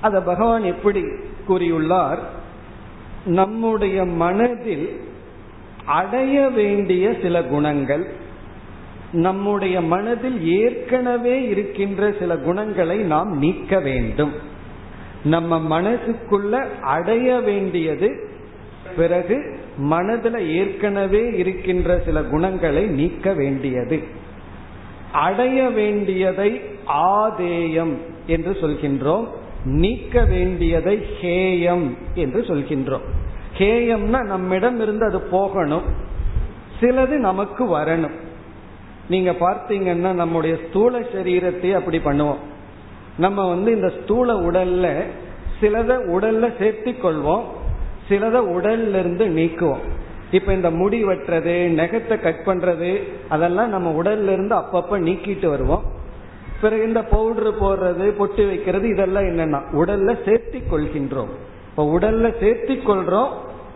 அத பகவான் எப்படி கூறியுள்ளார்? நம்முடைய மனதில் அடைய வேண்டிய சில குணங்கள் நம்முடைய மனதில் ஏற்கனவே இருக்கின்ற சில குணங்களை நாம் நீக்க வேண்டும். நம்ம மனசுக்குள்ள அடைய வேண்டியது பிறகு மனதில் ஏற்கனவே இருக்கின்ற சில குணங்களை நீக்க வேண்டியது. அடைய வேண்டியதை ஆதேயம் என்று சொல்கின்றோம். நீக்க வேண்டியதை ஹேயம் என்று சொல்கின்றோம். ஹேயம்னா நம்மிடம் இருந்து அது போகணும். சிலது நமக்கு வரணும். நீங்க பார்த்தீங்கன்னா நம்முடைய ஸ்தூல சரீரத்தை அப்படி பண்ணுவோம். நம்ம வந்து இந்த ஸ்தூல உடல்ல சிலத உடல்ல சேர்த்தி கொள்வோம் சிலத உடல்ல இருந்து நீக்குவோம். இப்ப இந்த முடி வெட்டுறது நெகத்தை கட் பண்றது அதெல்லாம் நம்ம உடல்ல இருந்து அப்பப்ப நீக்கிட்டு வருவோம். பிறகு இந்த பவுடர் போடுறது பொட்டு வைக்கிறது இதெல்லாம் என்னன்னா உடல்ல சேர்த்தி கொள்கின்றோம். இப்ப உடல்ல சேர்த்தி கொள்றோம்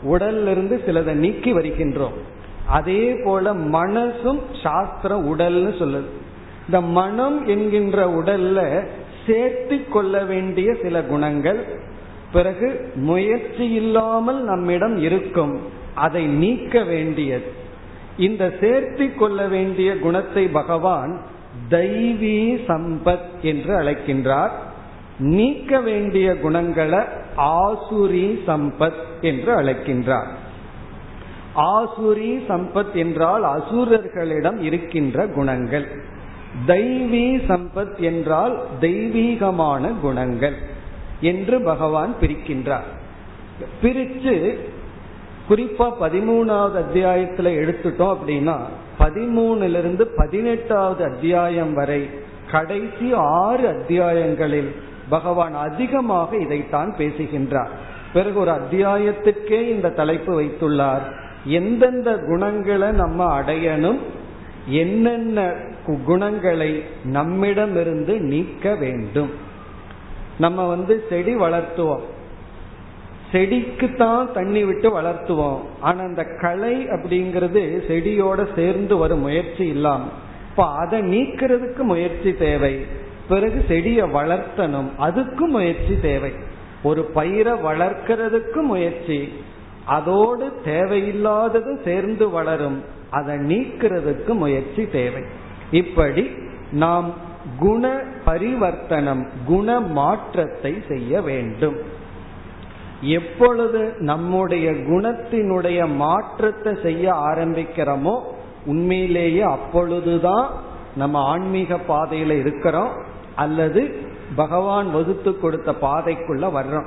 உடல்ல இருந்து சிலதை நீக்கி வருகின்றோம். அதே போல மனசும் சாஸ்திர உடல்னு சொல்லுது. இந்த மனம் என்கின்ற உடல்ல சேர்த்தி கொள்ள வேண்டிய சில குணங்கள் பிறகு முயற்சி இல்லாமல் நம்மிடம் இருக்கும் அதை நீக்க வேண்டியது. இந்த சேர்த்தி கொள்ள வேண்டிய குணத்தை பகவான் தெய்வீ சம்பத் என்று அழைக்கின்றார். நீக்க வேண்டிய குணங்களை ஆசுரி சம்பத் என்று அழைக்கின்றார். ஆசுரி சம்பத் என்றால் அசுரர்களிடம் இருக்கின்ற குணங்கள். தெய்வீ சம்பத் என்றால் தெய்வீகமான குணங்கள் என்று பகவான் பிரிக்கின்றார். பிரித்து குறிப்பா பதிமூணாவது அத்தியாயத்துல எடுத்துட்டோம் அப்படின்னா பதிமூணிலிருந்து பதினெட்டாவது அத்தியாயம் வரை கடைசி ஆறு அத்தியாயங்களில் பகவான் அதிகமாக இதைத்தான் பேசுகின்றார். பிறகு ஒரு அத்தியாயத்துக்கே இந்த தலைப்பு வைத்துள்ளார். எந்தெந்த குணங்களை நம்ம அடையணும் என்னென்ன குணங்களை நம்மிடமிருந்து நீக்க வேண்டும். நம்ம வந்து செடி வளர்த்துவோம். செடிக்கு தான் தண்ணி விட்டு வளர்த்துவோம். ஆனா அந்த களை அப்படிங்கிறது செடியோட சேர்ந்து வரும் முயற்சி இல்லாம. இப்ப அதை நீக்கிறதுக்கு முயற்சி தேவை. பிறகு செடியை வளர்த்தனும் அதுக்கும் முயற்சி தேவை. ஒரு பயிரை வளர்க்கிறதுக்கு முயற்சி. அதோடு தேவையில்லாதது சேர்ந்து வளரும் அதை நீக்கிறதுக்கு முயற்சி தேவை. இப்படி நாம் குண பரிவர்த்தனம் குண மாற்றத்தை செய்ய வேண்டும். எப்பொழுது நம்முடைய குணத்தினுடைய மாற்றத்தை செய்ய ஆரம்பிக்கிறோமோ உண்மையிலேயே அப்பொழுதுதான் நம்ம ஆன்மீக பாதையில இருக்கிறோம் அல்லது பகவான் வகுத்து கொடுத்த பாதைக்குள்ள வர்றோம்.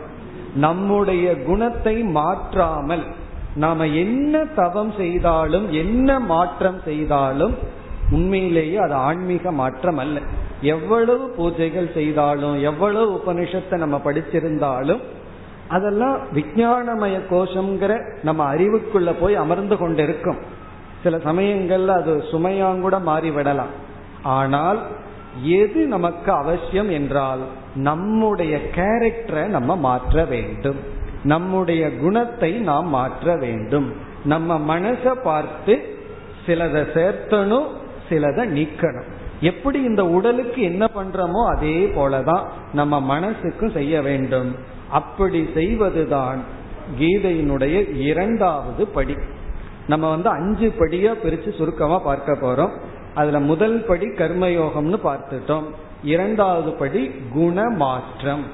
நம்முடைய குணத்தை மாற்றாமல் நாம என்ன தவம் செய்தாலும் என்ன மாற்றம் செய்தாலும் உண்மையிலேயே அது ஆன்மீக மாற்றம் அல்ல. எவ்வளவு பூஜைகள் செய்தாலும் எவ்வளவு உபனிஷத்தை நம்ம படிச்சிருந்தாலும் அதெல்லாம் விஜயானமய கோஷங்கிற நம்ம அறிவுக்குள்ள போய் அமர்ந்து கொண்டிருக்கும். சில சமயங்கள்ல அது சுமையாங்கூட மாறிவிடலாம். ஆனால் எது நமக்கு அவசியம் என்றால் நம்முடைய கேரக்டரை நம்ம மாற்ற வேண்டும். நம்முடைய குணத்தை நாம் மாற்ற வேண்டும். நம்ம மனசை பார்த்து சிலதை சேர்த்தணும் சிலதை நீக்கணும். எப்படி இந்த உடலுக்கு என்ன பண்றோமோ அதே போலதான் நம்ம மனசுக்கும் செய்ய வேண்டும். அப்படி செய்வதுதான் கீதையினுடைய இரண்டாவது படி. நம்ம வந்து அஞ்சு படியா பிரிச்சு சுருக்கமா பார்க்க போறோம். அதுல முதல் படி கர்மயோகம்னு பார்த்துட்டோம். இரண்டாவது படி குண மாற்றம்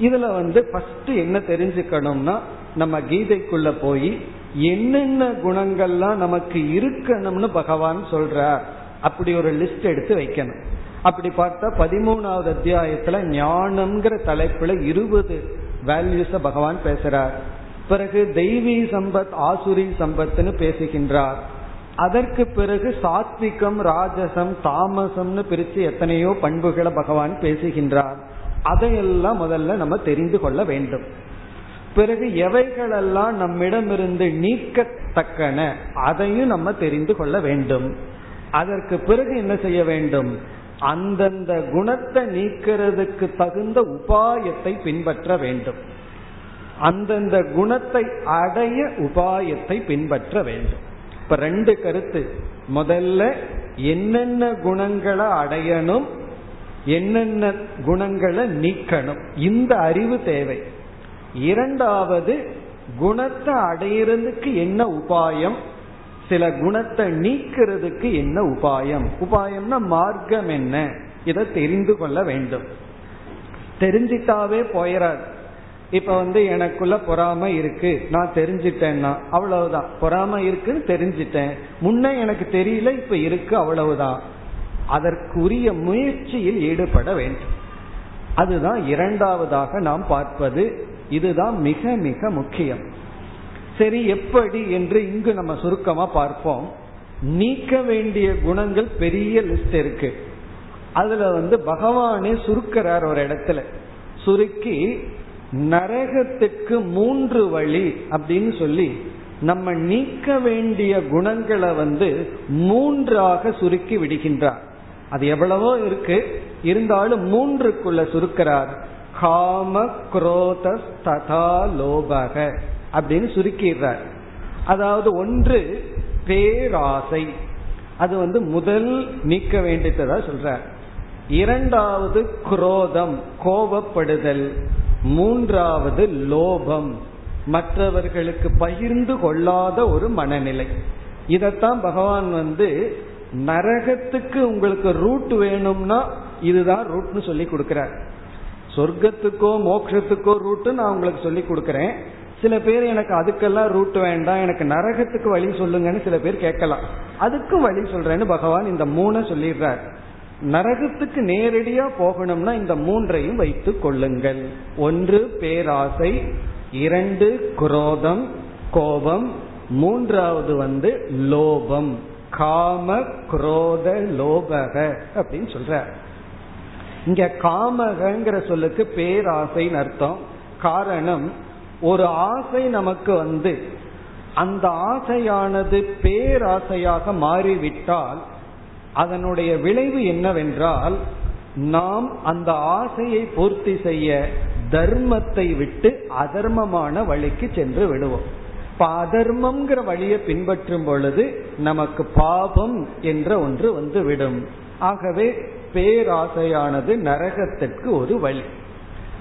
இதுல வந்து ஃபர்ஸ்ட் என்ன தெரிஞ்சுக்கணும்னா நம்ம கீதைக்குள்ள போய் என்னென்ன குணங்கள்லாம் நமக்கு இருக்கணும்னு பகவான் சொல்றார் அப்படி ஒரு லிஸ்ட் எடுத்து வைக்கணும். அப்படி பார்த்தா பதிமூணாவது அத்தியாயத்துல ஞானம்ங்கிற தலைப்புல இருபது வேல்யூஸ பகவான் பேசுறார். பிறகு தெய்வீ சம்பத் ஆசுரி சம்பத்னு பேசுகின்றார். அதற்கு பிறகு சாத்விகம் ராஜசம் தாமசம்னு பிரித்து எத்தனையோ பண்புகளை பகவான் பேசுகின்றார். அதையெல்லாம் முதல்ல நம்ம தெரிந்து கொள்ள வேண்டும். பிறகு எவைகளெல்லாம் நம்மிடமிருந்து நீக்கத்தக்கன அதையும் நம்ம தெரிந்து கொள்ள வேண்டும். அதற்கு பிறகு என்ன செய்ய வேண்டும்? அந்தந்த குணத்தை நீக்கிறதுக்கு தகுந்த உபாயத்தை பின்பற்ற வேண்டும். அந்தந்த குணத்தை அடைய உபாயத்தை பின்பற்ற வேண்டும். இப்ப ரெண்டு கருத்து. முதல்ல என்னென்ன குணங்களை அடையணும் என்னென்ன குணங்களை நீக்கணும். இந்த அறிவு தேவை. இரண்டாவது குணத்தை அடையிறதுக்கு என்ன உபாயம்? சில குணத்தை நீக்கிறதுக்கு என்ன உபாயம்? உபாயம்னா மார்க்கம் என்ன? இதை தெரிந்து கொள்ள வேண்டும். தெரிஞ்சிட்டாவே போயிடாது இப்ப வந்து எனக்குள்ள பொறாம இருக்கு. நான் தெரிஞ்சிட்டேன்னா அவ்வளவுதான். பொறாம இருக்குன்னு தெரிஞ்சிட்டேன். முன்ன எனக்கு தெரியல இப்ப இருக்கு அவ்வளவுதான். அதற்குரிய முயற்சியில் ஈடுபட வேண்டும். அதுதான் இரண்டாவதாக நாம் பார்ப்பது. இதுதான் மிக மிக முக்கியம். சரி எப்படி என்று இங்கு நம்ம சுருக்கமா பார்ப்போம். நீக்க வேண்டிய குணங்கள் பெரிய லிஸ்ட் இருக்கு. அதுல வந்து பகவானே சுருக்கிறார் ஒரு இடத்துல. சுருக்கி நரகத்துக்கு மூன்று வழி அப்படின்னு சொல்லி நம்ம நீக்க வேண்டிய குணங்களை வந்து மூன்றாக சுருக்கி விடுகின்றார். அது எவ்வளவோ இருக்கு. இருந்தாலும் மூன்றுக்குள்ள சுருக்கிறார். காம குரோத ததா லோபக. அப்படின்னு சுருக்கிடுறார். அதாவது ஒன்று பேராசை. அது வந்து முதல் நீக்க வேண்டியதா சொல்றார். இரண்டாவது குரோதம் கோபப்படுதல். மூன்றாவது லோபம். மற்றவர்களுக்கு பகிர்ந்து கொள்ளாத ஒரு மனநிலை. இதத்தான் பகவான் வந்து நரகத்துக்கு உங்களுக்கு ரூட் வேணும்னா இதுதான் ரூட்னு சொல்லி கொடுக்கிறார். சொர்க்கத்துக்கோ மோட்சத்துக்கோ ரூட்டு நான் உங்களுக்கு சொல்லி கொடுக்கறேன். சில பேர் எனக்கு அதுக்கெல்லாம் ரூட் வேண்டாம் எனக்கு நரகத்துக்கு வழி சொல்லுங்கன்னு சில பேர் கேட்கலாம். அதுக்கும் வழி சொல்றேன்னு பகவான் இந்த மூணை சொல்லிடுறார். நரகத்துக்கு நேரடியா போகணும்னா இந்த மூன்றையும் வைத்துக் கொள்ளுங்கள். ஒன்று பேராசை இரண்டு குரோதம் கோபம் மூன்றாவது வந்து லோபம். காம குரோத லோபக அப்படின்னு சொல்ற இங்க காமகங்கிற சொல்லுக்கு பேராசைன்னு அர்த்தம். காரணம் ஒரு ஆசை நமக்கு வந்து அந்த ஆசையானது பேராசையாக மாறிவிட்டால் அதனுடைய விளைவு என்னவென்றால் நாம் அந்த ஆசையை பூர்த்தி செய்ய தர்மத்தை விட்டு அதர்மமான வழிக்கு சென்று விடுவோம். இப்ப அதர்மம்ங்கிற வழியை பின்பற்றும் பொழுது நமக்கு பாபம் என்ற ஒன்று வந்து விடும். ஆகவே பேராசையானது நரகத்திற்கு ஒரு வழி.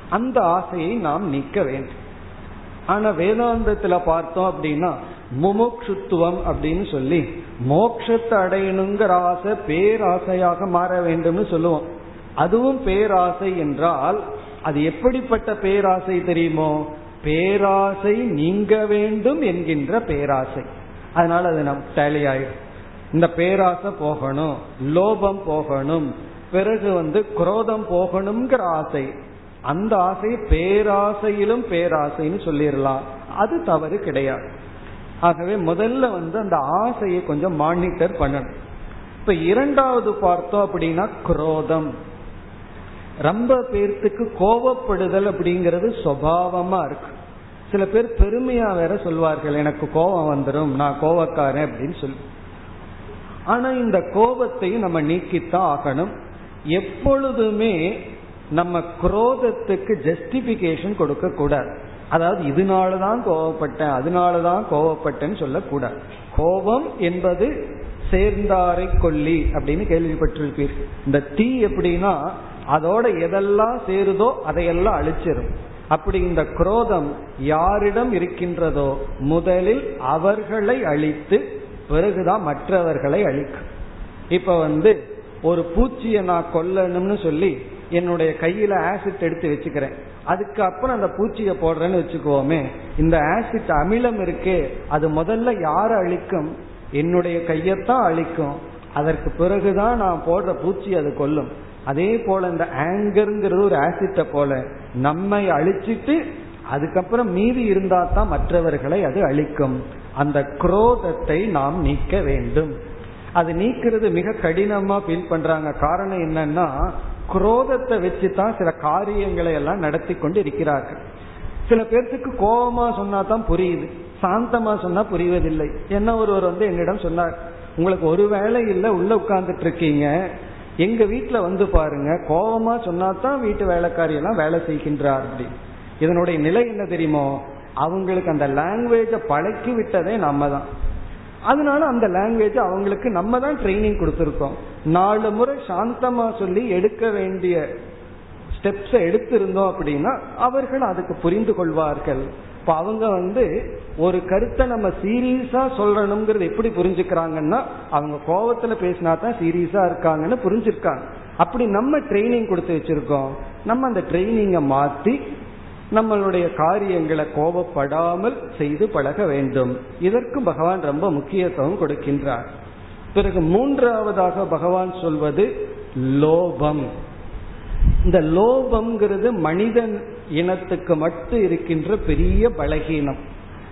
அந்த ஆசையை நாம் நீக்க வேண்டும். ஆனா வேதாந்தத்துல பார்த்தோம் அப்படின்னா முமுட்சுத்துவம் அப்படின்னு சொல்லி மோட்சத்தை அடையணுங்கிற ஆசை பேராசையாக மாற வேண்டும்னு சொல்லுவோம். அதுவும் பேராசை என்றால் அது எப்படிப்பட்ட பேராசை தெரியுமோ? பேராசை நீங்க வேண்டும் என்கின்ற பேராசை. அதனால அது நம் டேலி ஆயிடும். இந்த பேராசை போகணும் லோபம் போகணும் பிறகு வந்து குரோதம் போகணுங்கிற ஆசை. அந்த ஆசை பேராசையிலும் பேராசைன்னு சொல்லிடலாம். அது தவறு கிடையாது. ஆகவே முதல்ல வந்து அந்த ஆசையை கொஞ்சம் மானிட்டர் பண்ணணும். இப்ப இரண்டாவது பார்த்தோம் அப்படின்னா குரோதம். ரொம்ப பேர்த்துக்கு கோவப்படுதல் அப்படிங்கிறது சுவாவமா இருக்கு. சில பேர் பெருமையா வேற சொல்வார்கள் எனக்கு கோபம் வந்துடும் நான் கோவக்காரன் அப்படின்னு சொல்லி. ஆனா இந்த கோபத்தையும் நம்ம நீக்கித்தான் ஆகணும். எப்பொழுதுமே நம்ம குரோதத்துக்கு ஜஸ்டிபிகேஷன் கொடுக்க கூடாது அதாவது இதனாலதான் கோவப்பட்டேன் அதனாலதான் கோவப்பட்டேன்னு சொல்லக்கூடாது. கோபம் என்பது சேர்ந்தாரை கொல்லி அப்படின்னு கேள்விப்பட்டிருப்பீர். இந்த தீ எப்படின்னா அதோட எதெல்லாம் சேருதோ அதையெல்லாம் அழிச்சிடும் அப்படி இந்த குரோதம் யாரிடம் இருக்கின்றதோ முதலில் அவர்களை அழித்து பிறகுதான் மற்றவர்களை அழிக்கும். இப்ப வந்து ஒரு பூச்சியை நான் கொல்லணும்னு சொல்லி என்னுடைய கையில ஆசிட் எடுத்து வச்சுக்கிறேன். அதுக்கப்புறம் அந்த பூச்சியை போடுறேன்னு வச்சுக்கோமே. இந்த ஆசிட் அமிலம் இருக்கு அது முதல்ல யார் அழிக்கும்? என்னுடைய கையத்தான் அழிக்கும். அதற்கு பிறகுதான் நான் போடுற பூச்சி அது கொல்லும். அதே போல இந்த ஆங்கருங்கிறது ஒரு ஆசிட்ட போல. நம்மை அழிச்சிட்டு அதுக்கப்புறம் மீதி இருந்தா தான் மற்றவர்களை அது அழிக்கும். அந்த குரோதத்தை நாம் நீக்க வேண்டும். அது நீக்கிறது மிக கடினமா ஃபீல் பண்றாங்க. காரணம் என்னன்னா குரோதத்தை வச்சு தான் சில காரியங்களை எல்லாம் நடத்தி கொண்டு இருக்கிறார்கள் சில பேர்த்துக்கு கோபமா சொன்னா தான் புரியுது. சாந்தமா சொன்னா புரிவதில்லை. என்ன ஒருவர் வந்து என்னிடம் சொன்னார் உங்களுக்கு ஒரு வேலை இல்லை உள்ள உட்கார்ந்துட்டு இருக்கீங்க. எங்க வீட்டுல வந்து பாருங்க கோபமா சொன்னா தான் வீட்டு வேலைக்காரியெல்லாம் வேலை செய்கின்றார் அப்படி இதனுடைய நிலை என்ன தெரியுமோ அவங்களுக்கு அந்த லாங்குவேஜை பழக்கி விட்டதே நம்ம தான் அதனால அந்த லாங்குவேஜ் அவங்களுக்கு நம்ம தான் ட்ரைனிங் கொடுத்துருக்கோம். நாலு முறை சாந்தமா சொல்லி எடுக்க வேண்டிய ஸ்டெப்ஸை எடுத்திருந்தோம் அப்படின்னா அவர்கள் அதுக்கு புரிந்து கொள்வார்கள். இப்ப அவங்க வந்து ஒரு கருத்தை நம்ம சீரியஸா சொல்லணுங்கிறது எப்படி புரிஞ்சுக்கிறாங்கன்னா அவங்க கோபத்துல பேசினா தான் சீரியஸா இருக்காங்கன்னு புரிஞ்சிருக்காங்க. அப்படி நம்ம ட்ரைனிங் கொடுத்து வச்சிருக்கோம். நம்ம அந்த ட்ரைனிங்கை மாத்தி நம்மளுடைய காரியங்களை கோபப்படாமல் செய்து பழக வேண்டும். இதற்கு பகவான் ரொம்ப முக்கியத்துவம் கொடுக்கின்றார். பிறகு மூன்றாவதாக பகவான் சொல்வது லோபம். இந்த லோபம்ங்கிறது மனிதன் இனத்துக்கு மட்டும் இருக்கின்ற பெரிய பலகீனம்.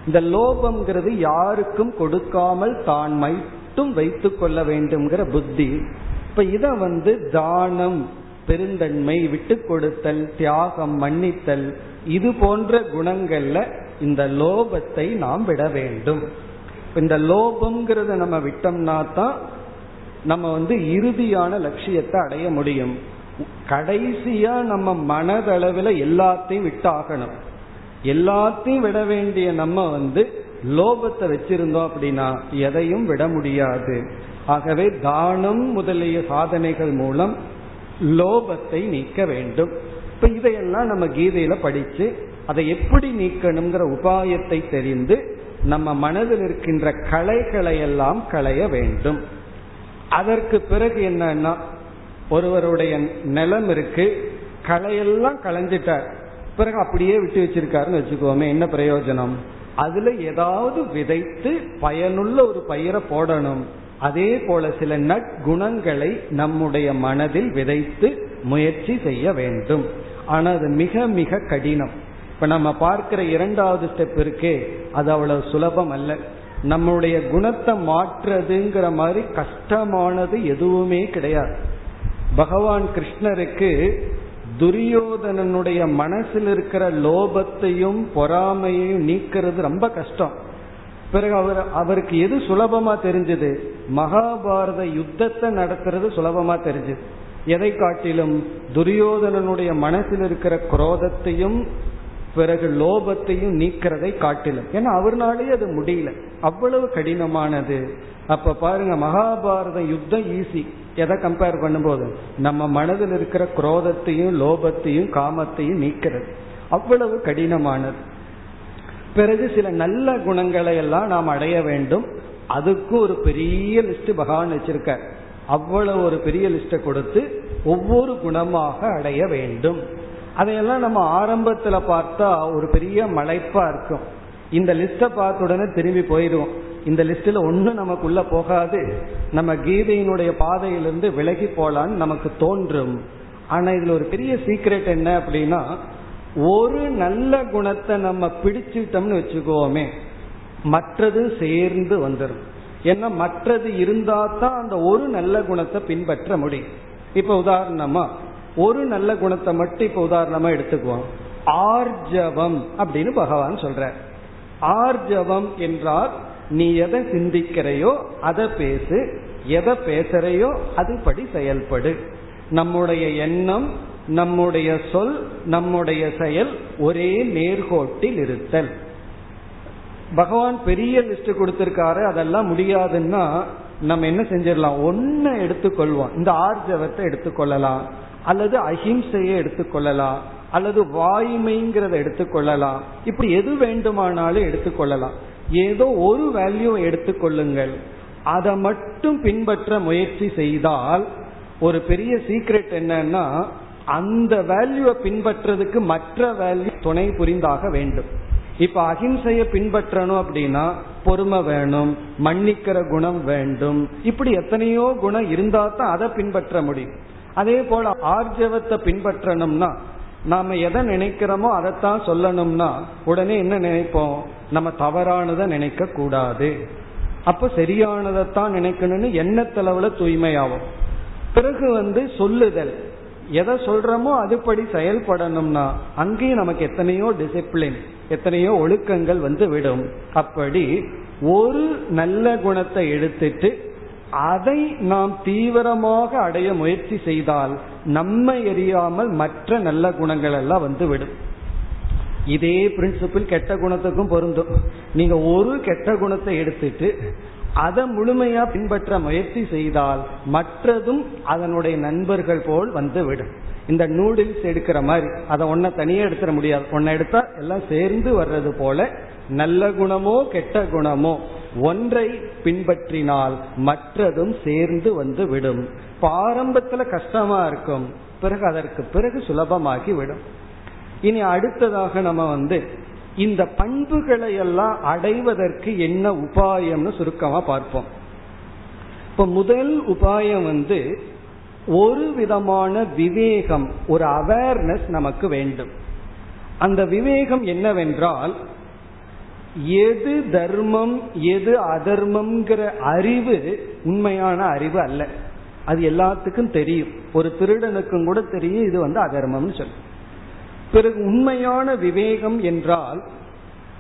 இந்த லோபம்ங்கிறது யாருக்கும் கொடுக்காமல் தான் மட்டும் வைத்துக் கொள்ள வேண்டும்ங்கிற புத்தி. இப்ப இத வந்து தானம் பெருந்தன்மை விட்டு கொடுத்தல் தியாகம் மன்னித்தல் இது போன்ற குணங்கள்ல இந்த லோபத்தை நாம் விட வேண்டும். இந்த லோபம்ங்கிறத நம்ம விட்டோம்னா தான் நம்ம வந்து இறுதியான லட்சியத்தை அடைய முடியும். கடைசியா நம்ம மனதளவில் எல்லாத்தையும் விட்டாகணும். எல்லாத்தையும் விட வேண்டிய நம்ம வந்து லோபத்தை வச்சிருந்தோம் அப்படின்னா எதையும் விட முடியாது. ஆகவே தானம் முதலிய சாதனைகள் மூலம் லோபத்தை நீக்க வேண்டும். இப்ப இதையெல்லாம் நம்ம கீதையில படிச்சு அதை எப்படி நீக்கணுங்கிற உபாயத்தை தெரிந்து நம்ம மனதில் இருக்கின்ற கலைகளை எல்லாம் களைய வேண்டும். அதற்கு பிறகு என்னன்னா ஒருவருடைய நிலம் இருக்கு களையெல்லாம் களைஞ்சிட்டார். பிறகு அப்படியே விட்டு வச்சிருக்காருன்னு வச்சுக்கோமே என்ன பிரயோஜனம்? அதுல ஏதாவது விதைத்து பயனுள்ள ஒரு பயிரை போடணும். அதே போல சில நற்குணங்களை நம்முடைய மனதில் விதைத்து முயற்சி செய்ய வேண்டும். ஆனா அது மிக மிக கடினம். இப்ப நம்ம பார்க்கிற இரண்டாவது ஸ்டெப் இருக்கே அது அவ்வளவு சுலபம் அல்ல. நம்முடைய குணத்தை மாற்றுறதுங்கிற மாதிரி கஷ்டமானது எதுவுமே கிடையாது. பகவான் கிருஷ்ணருக்கு துரியோதனனுடைய மனசில் இருக்கிற லோபத்தையும் பொறாமையையும் நீக்கிறது ரொம்ப கஷ்டம். பிறகு அவர் அவருக்கு எது சுலபமா தெரிஞ்சது? மகாபாரத யுத்தத்தை நடத்துறது சுலபமா தெரிஞ்சது. எதை காட்டிலும் துரியோதனனுடைய மனசில் இருக்கிற குரோதத்தையும் பிறகு லோபத்தையும் நீக்கிறதை காட்டிலும். ஏன்னா அவர்னாலே அது முடியல. அவ்வளவு கடினமானது. அப்ப பாருங்க மகாபாரத யுத்தம் ஈஸி எதை கம்பேர் பண்ணும்போது? நம்ம மனதில் இருக்கிற குரோதத்தையும் லோபத்தையும் காமத்தையும் நீக்கிறது. அவ்வளவு கடினமானது. பிறகு சில நல்ல குணங்களை எல்லாம் நாம் அடைய வேண்டும். அதுக்கு ஒரு பெரிய லிஸ்ட் பகவான் வச்சிருக்க. அவ்வளவு ஒரு பெரிய லிஸ்ட கொடுத்து ஒவ்வொரு குணமாக அடைய வேண்டும். அதையெல்லாம் நம்ம ஆரம்பத்துல பார்த்தா ஒரு பெரிய மலைப்பா இருக்கும். இந்த லிஸ்ட பார்த்த உடனே திரும்பி போயிடுவோம். இந்த லிஸ்ட்ல ஒன்றும் நமக்குள்ள போகாது. நம்ம கீதையினுடைய பாதையிலிருந்து விலகி போலான்னு நமக்கு தோன்றும். ஆனா இதுல ஒரு பெரிய சீக்ரெட் என்ன அப்படின்னா ஒரு நல்ல குணத்தை நம்ம பிடிச்சிட்டோம்னு வச்சுக்கோமே மற்றது சேர்ந்து வந்துடும் ஏன்னா மற்றது இருந்தா தான் அந்த ஒரு நல்ல குணத்தை பின்பற்ற முடியும். இப்ப உதாரணமா ஒரு நல்ல குணத்தை மட்டும் இப்ப உதாரணமா எடுத்துக்குவோம். ஆர்ஜவம் அப்படின்னு பகவான் சொல்ற ஆர்ஜவம் என்றால் நீ எதை சிந்திக்கிறையோ அதை பேசு. எதை பேசுறையோ அதுபடி செயல்படு. நம்முடைய எண்ணம் நம்முடைய சொல் நம்முடைய செயல் ஒரே நேர்கோட்டில் இருத்தல். பகவான் பெரிய லிஸ்ட் கொடுத்திருக்காரு அதெல்லாம் முடியாதுன்னா நம்ம என்ன செஞ்சிடலாம்? ஒன்ன எடுத்துக்கொள்வோம். இந்த ஆர்ஜவத்தை எடுத்துக்கொள்ளலாம். அல்லது அஹிம்சையை எடுத்துக்கொள்ளலாம். அல்லது வாய்மைங்கிறத எடுத்துக்கொள்ளலாம். இப்படி எது வேண்டுமானாலும் எடுத்துக்கொள்ளலாம். ஏதோ ஒரு வேல்யூ எடுத்துக்கொள்ளுங்கள். அதை மட்டும் பின்பற்ற முயற்சி செய்தால் ஒரு பெரிய சீக்ரெட் என்னன்னா அந்த வேல்யூவை பின்பற்றதுக்கு மற்ற வேல்யூ துணை புரிந்தாக வேண்டும். இப்ப அகிம்சைய பின்பற்றணும் அப்படின்னா பொறுமை வேணும் மன்னிக்கிற குணம் வேண்டும். இப்படி எத்தனையோ குணம் இருந்தா தான் அதை பின்பற்ற முடியும். அதே போல ஆர்ஜவத்தை பின்பற்றணும்னா நாம எதை நினைக்கிறோமோ அதைத்தான் சொல்லணும்னா உடனே என்ன நினைப்போம்? நம்ம தவறானதை நினைக்க கூடாது அப்ப சரியானதைத்தான் நினைக்கணும்னு எண்ணத்தளவுல தூய்மையாகும். பிறகு வந்து சொல்லுதல். எதை சொல்றோமோ அதுபடி செயல்படணும்னா அங்கேயும் நமக்கு எத்தனையோ டிசிப்ளின் எத்தனையோ ஒழுக்கங்கள் வந்து விடும் அப்படி ஒரு நல்ல குணத்தை எடுத்துட்டு அதை நாம் தீவிரமாக அடைய முயற்சி செய்தால் நம்மை எரியாமல் மற்ற நல்ல குணங்கள் எல்லாம் வந்து விடும் இதே பிரின்சிபிள் கெட்ட குணத்துக்கும் பொருந்தும். நீங்க ஒரு கெட்ட குணத்தை எடுத்துட்டு அதை முழுமையா பின்பற்ற முயற்சி செய்தால் மற்றதும் அதனுடைய நண்பர்கள் போல் வந்து விடும். இந்த நூடுல்ஸ் எடுக்கிற மாதிரி அதை ஒன்ன தனியே எடுத்துட முடியாது. ஒன்ன எடுத்தா எல்லாம் சேர்ந்து வர்றது போல நல்ல குணமோ கெட்ட குணமோ ஒன்றை பின்பற்றினால் மற்றதும் சேர்ந்து வந்து விடும். ஆரம்பத்துல கஷ்டமா இருக்கும். பிறகு அதற்கு பிறகு சுலபமாகி விடும். இனி அடுத்ததாக நம்ம வந்து இந்த பண்புகளை எல்லாம் அடைவதற்கு என்ன உபாயம்னு சுருக்கமா பார்ப்போம். இப்ப முதல் உபாயம் வந்து ஒரு விதமான விவேகம் ஒரு அவேர்னஸ் நமக்கு வேண்டும். அந்த விவேகம் என்னவென்றால் எது தர்மம் எது அதர்மம்ங்கிற அறிவு உண்மையான அறிவு அல்ல. அது எல்லாத்துக்கும் தெரியும். ஒரு திருடனுக்கும் கூட தெரியும் இது வந்து அதர்மம்னு சொல்லும். பிறகு உண்மையான விவேகம் என்றால்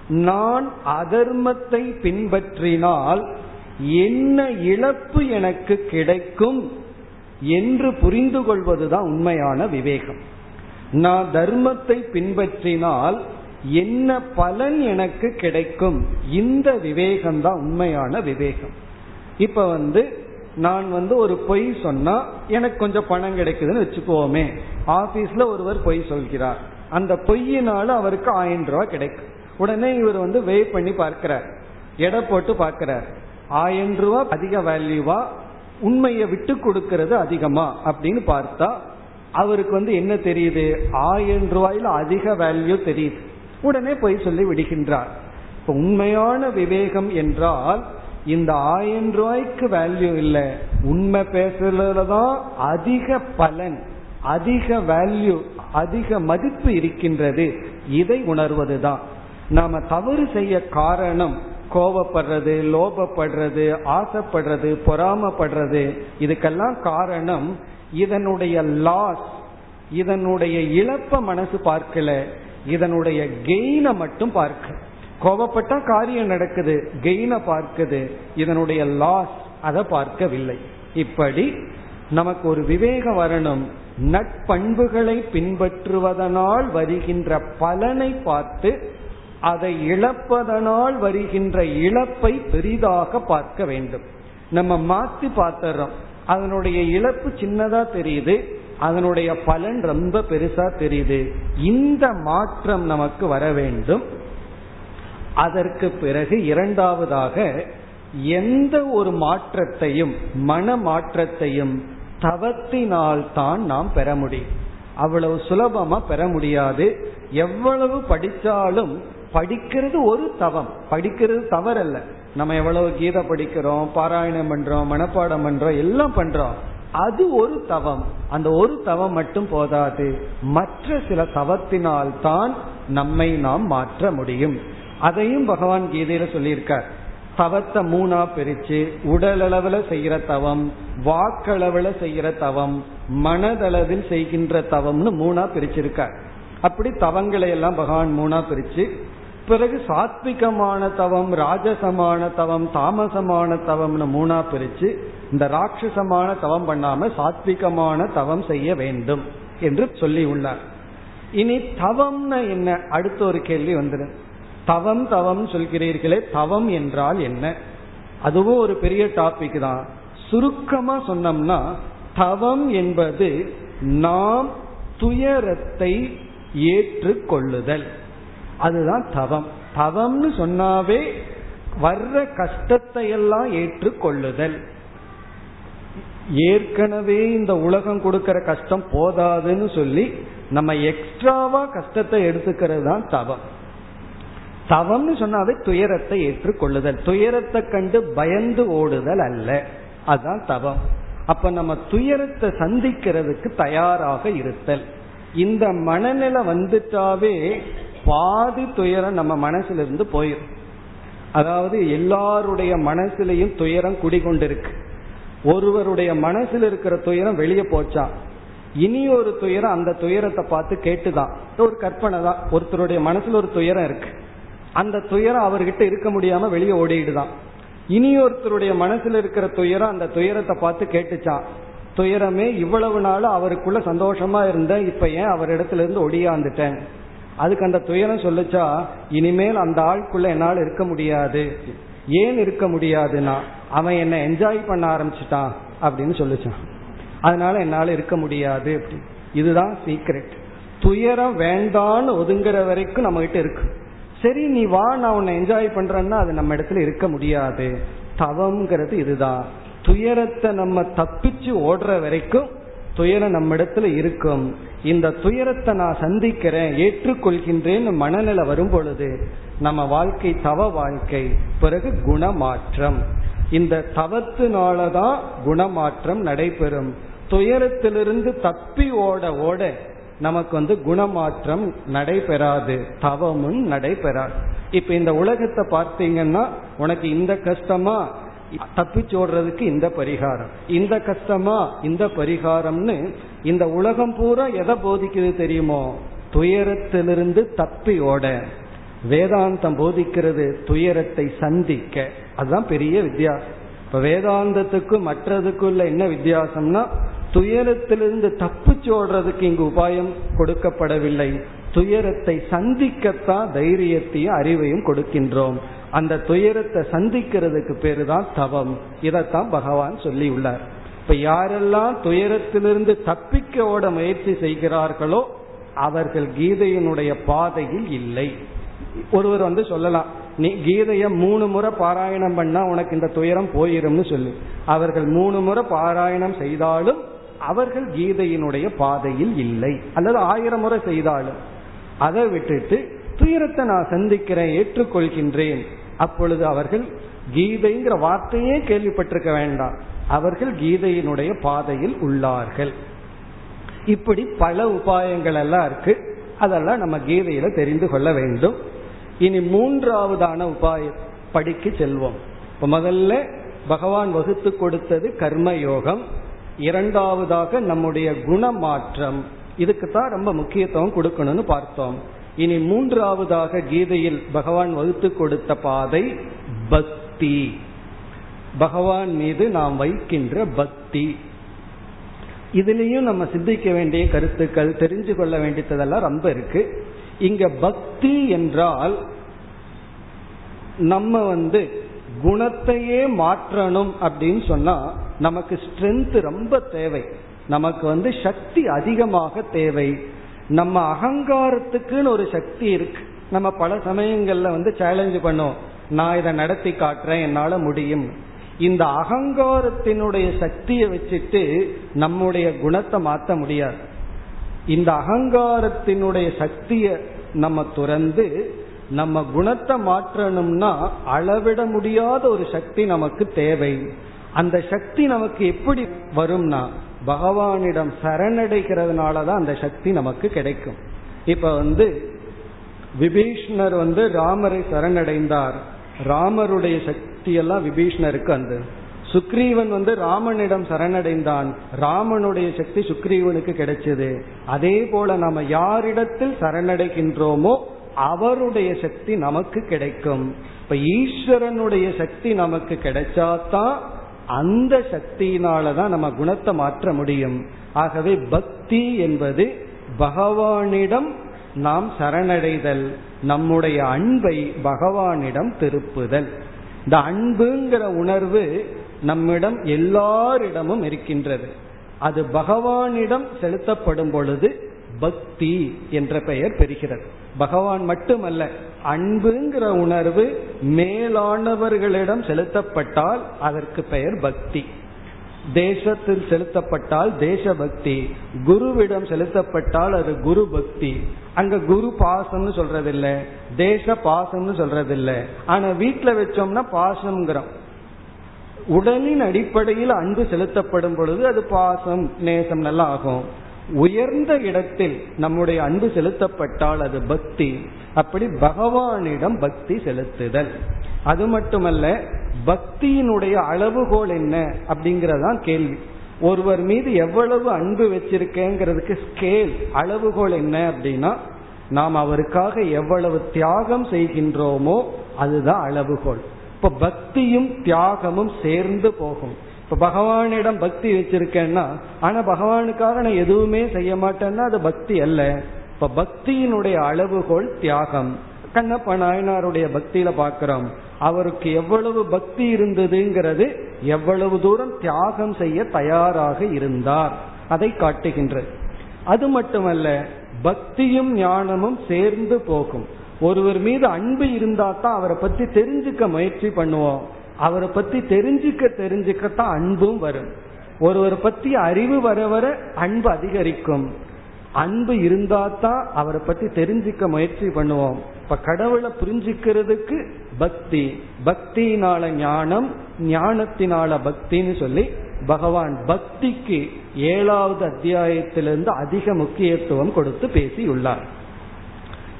நான் அதர்மத்தை பின்பற்றினால் என்ன இழப்பு எனக்கு கிடைக்கும் என்று புரிந்து கொள்வதுதான் உண்மையான விவேகம். நான் தர்மத்தை பின்பற்றினால் என்ன பலன் எனக்கு கிடைக்கும்? இந்த விவேகம் தான் உண்மையான விவேகம். இப்ப வந்து நான் வந்து ஒரு பொய் சொன்னா எனக்கு கொஞ்சம் பணம் கிடைக்குதுன்னு வச்சுக்கோமே. ஆபீஸ்ல ஒருவர் பொய் சொல்கிறார். அந்த பொய்யினால அவருக்கு ஆயிரம் ரூபாய் கிடைக்கும். உடனே இவர் வந்து வே பண்ணி பார்க்கிறார். எடை போட்டு பார்க்கிறார். ஆயிரம் ரூபாய் அதிக வேல்யூவா உண்மையை விட்டு கொடுக்கறது அதிகமா? அப்படின்னு பார்த்தா அவருக்கு வந்து என்ன தெரியுது? ஆயிரம் ரூபாயில அதிக வேல்யூ தெரியுது. உடனே போய் சொல்லி விடுகின்றார். இப்ப உண்மையான விவேகம் என்றால் இந்த ஆயிரம் ரூபாய்க்கு வேல்யூ இல்லை. உண்மை பேசுறதுலதான் அதிக பலன் அதிக வேல்யூ அதிக மதிப்பு இருக்கின்றது. இதை உணர்வதுதான். நாம தவறு செய்ய காரணம் கோபப்படுறது லோபப்படுறது ஆசைப்படுறது பொறாமப்படுறது இதுக்கெல்லாம் காரணம் இதனுடைய லாஸ் இதனுடைய இழப்ப மனசு பார்க்கல. இதனுடைய கெயினை மட்டும் பார்க்க. கோபப்பட்டா காரியம் நடக்குது கெயினை பார்க்குது இதனுடைய லாஸ் அதை பார்க்கவில்லை. இப்படி நமக்கு ஒரு விவேகம் வரணும். நட்பண்புகளை பின்பற்றுவதனால் வருகின்ற பலனை பார்த்து அதை இழப்பதனால் வருகின்ற இழப்பை பெரிதாக பார்க்க வேண்டும். நம்ம மாத்தி பார்த்துறோம் அதனுடைய இழப்பு சின்னதா தெரியுது அதனுடைய பலன் ரொம்ப பெருசா தெரியுது. இந்த மாற்றம் நமக்கு வர வேண்டும். அதற்கு பிறகு இரண்டாவதாக எந்த ஒரு மாற்றத்தையும் மன மாற்றத்தையும் தவத்தினால் தான் நாம் பெற முடியும். அவ்வளவு சுலபமா பெற முடியாது. எவ்வளவு படிச்சாலும் படிக்கிறது ஒரு தவம். படிக்கிறது தவறல்ல. நம்ம எவ்வளவு கீதை படிக்கிறோம் பாராயணம் பண்றோம் மனப்பாடம் பண்றோம் எல்லாம் பண்றோம். அது ஒரு தவம். அந்த ஒரு தவம் மட்டும் போதாது. மற்ற சில தவத்தினால் தான் நம்மை நாம் மாற்ற முடியும். அதையும் பகவான் கீதையில சொல்லியிருக்கார். தவத்தை மூணா பிரிச்சு உடல் அளவுல செய்யற தவம் வாக்களவுல செய்யற தவம் மனதளவில் செய்கின்ற தவம்னு மூணா பிரிச்சிருக்கார் அப்படி தவங்களை எல்லாம் பகவான் மூணா பிரிச்சு பிறகு சாத்விகமான தவம் ராஜசமான தவம் தாமசமான தவம்னு மூணா பிரிச்சு இந்த ராட்சசமான தவம் பண்ணாம சாத்விகமான தவம் செய்ய வேண்டும் என்று சொல்லி உள்ளார். இனி தவம்னா என்ன? அடுத்த ஒரு கேள்வி வந்துடும் தவம் தவம் சொல்கிறீர்களே தவம் என்றால் என்ன? அதுவும் ஒரு பெரிய டாபிக் தான். சுருக்கமா சொன்னோம்னா தவம் என்பது நாம் துயரத்தை ஏற்றுக்கொள்ளுதல். அதுதான் தவம். தவம்னு சொன்னாவே வர்ற கஷ்டத்தை எல்லாம் ஏற்றுக்கொள்ளுதல். ஏற்கனவே இந்த உலகம் கொடுக்கிற கஷ்டம் போதாதுன்னு சொல்லி நம்ம எக்ஸ்ட்ராவா கஷ்டத்தை எடுத்துக்கிறது தான் தவம். தவம்னு சொன்னாவே துயரத்தை ஏற்றுக்கொள்ளுதல். துயரத்தை கண்டு பயந்து ஓடுதல் அல்ல. அதுதான் தவம். அப்ப நம்ம துயரத்தை சந்திக்கிறதுக்கு தயாராக இருத்தல். இந்த மனநிலை வந்துட்டாவே பாதி துயரம் நம்ம மனசுல இருந்து போயிடும் அதாவது எல்லாருடைய மனசுலையும் துயரம் குடிகொண்டிருக்கு. ஒருவருடைய மனசுல இருக்கிற துயரம் வெளியே போச்சா? இனி ஒரு துயரம் அந்த துயரத்தை பார்த்து கேட்டுதான். ஒரு கற்பனை தான். ஒருத்தருடைய மனசுல ஒரு துயரம் இருக்கு. அந்த துயரம் அவர்கிட்ட இருக்க முடியாம வெளியே ஓடிடுதான். இனி ஒருத்தருடைய மனசுல இருக்கிற துயரம் அந்த துயரத்தை பார்த்து கேட்டுச்சான் துயரமே இவ்வளவு நாள் அவருக்குள்ள சந்தோஷமா இருந்த இப்ப ஏன் அவர் இடத்துல இருந்து ஒடியாந்துட்டேன்? அதுக்கு அந்த துயரம் சொல்லுச்சா? இனிமேல் அந்த ஆளுக்குள்ள என்னால் இருக்க முடியாது. ஏன் இருக்க முடியாதுன்னா அவன் என்ன என்ஜாய் பண்ண ஆரம்பிச்சிட்டான் அப்படின்னு சொல்லிச்சான் அதனால என்னால் இருக்க முடியாது. அப்படி இதுதான் சீக்ரெட் துயரம் வேண்டான்னு ஒதுங்குற வரைக்கும் நம்ம கிட்ட இருக்கு. சரி நீ வா நான் உன்னை என்ஜாய் பண்றேன்னா அது நம்ம இடத்துல இருக்க முடியாது. தவம்ங்கிறது இதுதான். துயரத்தை நம்ம தப்பிச்சு ஓடுற வரைக்கும் துயரம் நம்ம இடத்துல இருக்கும். இந்த துயரத்தை நான் சந்திக்கிறேன் ஏற்றுக்கொள்கின்றேன்னு மனநிலை வரும் பொழுது நம்ம வாழ்க்கை தவ வாழ்க்கை பிறகு குணமாற்றம். இந்த தவத்தினாலதான் குணமாற்றம் நடைபெறும். துயரத்திலிருந்து தப்பி ஓட ஓட நமக்கு வந்து குணமாற்றம் நடைபெறாது தவமும் நடைபெறாது. இப்ப இந்த உலகத்தை பார்த்தீங்கன்னா உனக்கு இந்த கஷ்டமா? தப்பிச்சோடுறதுக்கு இந்த பரிகாரம். இந்த கஷ்டமா? இந்த பரிகாரம்னு இந்த உலகம் பூரா எதை போதிக்குது தெரியுமோ? துயரத்திலிருந்து தப்பி ஓட. வேதாந்தம் போதிக்கிறது துயரத்தை சந்திக்க. அதுதான் பெரிய வித்தியாசம். இப்ப வேதாந்தத்துக்கும் மற்றதுக்குள்ள என்ன வித்தியாசம்னா துயரத்திலிருந்து தப்பிச்சு ஓடுறதுக்கு இங்கு உபாயம் கொடுக்கப்படவில்லை. துயரத்தை சந்திக்கத்தான் தைரியத்தையும் அறிவையும் கொடுக்கின்றோம். அந்த துயரத்தை சந்திக்கிறதுக்கு பேரு தான் தவம். இதைத்தான் பகவான் சொல்லி உள்ளார் இப்ப யாரெல்லாம் துயரத்திலிருந்து தப்பிக்க ஓட முயற்சி செய்கிறார்களோ அவர்கள் கீதையினுடைய பாதையில் இல்லை. ஒருவர் வந்து சொல்லலாம் நீ கீதைய மூணு முறை பாராயணம் பண்ணா உனக்கு இந்த துயரம் போயிரும்னு சொல்லு. அவர்கள் மூணு முறை பாராயணம் செய்தாலும் அவர்கள் கீதையினுடைய பாதையில் இல்லை. அல்லது ஆயிரம் முறை செய்தாலும் அதை விட்டுட்டு துயரத்தை நான் சந்திக்கிறேன் ஏற்றுக்கொள்கின்றேன். அப்பொழுது அவர்கள் கீதைங்கிற வார்த்தையே கேள்விப்பட்டிருக்க வேண்டாம். அவர்கள் கீதையினுடைய பாதையில் உள்ளார்கள். இப்படி பல உபாயங்கள் எல்லாம் இருக்கு. அதெல்லாம் நம்ம கீதையில தெரிந்து கொள்ள வேண்டும். இனி மூன்றாவதான உபாய படிக்கு செல்வோம். இப்ப முதல்ல பகவான் வகுத்து கொடுத்தது கர்ம யோகம் இரண்டாவதாக நம்முடைய குணமாற்றம். இதுக்கு தான் ரொம்ப முக்கியத்துவம் கொடுக்கணும்னு பார்த்தோம். இனி மூன்றாவதாக கீதையில் பகவான் வகுத்து கொடுத்த பாதை பக்தி. பகவான் மீது நாம் வைக்கின்ற பக்தி. இதுலேயும் நம்ம சிந்திக்க வேண்டிய கருத்துக்கள் தெரிஞ்சு கொள்ள வேண்டியதெல்லாம் ரொம்ப இருக்கு. இங்க பக்தி என்றால் நம்ம வந்து குணத்தையே மாற்றணும் அப்படின்னு சொன்னா நமக்கு ஸ்ட்ரென்த் ரொம்ப தேவை. நமக்கு வந்து சக்தி அதிகமாக தேவை. நம்ம அகங்காரத்துக்குன்னு ஒரு சக்தி இருக்கு. நம்ம பல சமயங்கள்ல வந்து சேலஞ்ச் பண்ணோம். நான் இதை நடத்தி காட்டுறேன் என்னால முடியும். இந்த அகங்காரத்தினுடைய சக்தியை வச்சுட்டு நம்முடைய குணத்தை மாற்ற முடியாது. இந்த அகங்காரத்தினுடைய சக்தியை நம்ம துறந்து நம்ம குணத்தை மாற்றணும்னா அளவிட முடியாத ஒரு சக்தி நமக்கு தேவை. அந்த சக்தி நமக்கு எப்படி வரும்னா பகவானிடம் சரணடைகிறதுனால தான் அந்த சக்தி நமக்கு கிடைக்கும். இப்ப வந்து விபீஷ்ணர் வந்து ராமரை சரணடைந்தார். ராமருடைய சக்தியெல்லாம் விபீஷ்ணருக்கு அந்த. சுக்ரீவன் வந்து ராமனிடம் சரணடைந்தான். ராமனுடைய சக்தி சுக்ரீவனுக்கு கிடைச்சது. அதே போல நாம யாரிடத்தில் சரணடைகின்றோமோ அவருடைய சக்தி நமக்கு கிடைக்கும். இப்ப ஈஸ்வரனுடைய சக்தி நமக்கு கிடைச்சாதான் அந்த சக்தியினாலதான் நம்ம குணத்தை மாற்ற முடியும். ஆகவே பக்தி என்பது பகவானிடம் நாம் சரணடைதல் நம்முடைய அன்பை பகவானிடம் திருப்புதல். இந்த அன்புங்கிற உணர்வு நம்மிடம் எல்லாரிடமும் இருக்கின்றது. அது பகவானிடம் செலுத்தப்படும் பொழுது பக்தி என்ற பெயர் பெறுகிறது. பகவான் மட்டுமல்ல அன்புங்கிற உணர்வு மேலானவர்களிடம் செலுத்தப்பட்டால் அதற்கு பெயர் பக்தி. தேசத்தில் செலுத்தப்பட்டால் தேசபக்தி குருவிடம் செலுத்தப்பட்டால் அது குரு பக்தி. அங்க குரு பாசம்னு சொல்றதில்ல தேச பாசம்னு சொல்றதில்ல. ஆனா வீட்டுல வச்சோம்னா பாசம்ங்கிறோம். உடலின் அடிப்படையில் அன்பு செலுத்தப்படும் பொழுது அது பாசம் நேசம் நல்லா ஆகும். உயர்ந்த இடத்தில் நம்முடைய அன்பு செலுத்தப்பட்டால் அது பக்தி. அப்படி பகவானிடம் பக்தி செலுத்துதல். அது மட்டுமல்ல பக்தியினுடைய அளவுகோல் என்ன அப்படிங்கறதான் கேள்வி. ஒருவர் மீது எவ்வளவு அன்பு வச்சிருக்கேங்கிறதுக்கு ஸ்கேல் அளவுகோல் என்ன அப்படின்னா நாம் அவருக்காக எவ்வளவு தியாகம் செய்கின்றோமோ அதுதான் அளவுகோல். இப்ப பக்தியும் தியாகமும் சேர்ந்து போகும். இப்ப பகவானிடம் பக்தி வச்சிருக்கேன்னா ஆனா பகவானுக்காக நான் எதுவுமே செய்ய மாட்டேன்னா அது பக்தி அல்ல. இப்ப பக்தியினுடைய அளவுகோல் தியாகம். கண்ணப்ப நாயனாருடைய பக்தியில பாக்கிறோம். அவருக்கு எவ்வளவு பக்தி இருந்ததுங்கிறது எவ்வளவு தூரம் தியாகம் செய்ய தயாராக இருந்தார். அதை காட்டுகின்றது. அது மட்டுமல்ல பக்தியும் ஞானமும் சேர்ந்து போகும். ஒருவர் மீது அன்பு இருந்தா தான் அவரை பத்தி தெரிஞ்சுக்க முயற்சி பண்ணுவோம். அவரை பத்தி தெரிஞ்சுக்க தெரிஞ்சுக்கத்தான் அன்பும் வரும். ஒருவரை பத்தி அறிவு வர வர அன்பு அதிகரிக்கும். அன்பு இருந்தா தான் அவரை பத்தி தெரிஞ்சுக்க முயற்சி பண்ணுவோம். இப்ப கடவுளை புரிஞ்சுக்கிறதுக்கு பக்தி. பக்தியினால ஞானம் ஞானத்தினால பக்தின்னு சொல்லி பகவான் பக்திக்கு ஏழாவது அத்தியாயத்திலிருந்து அதிக முக்கியத்துவம் கொடுத்து பேசியுள்ளார்.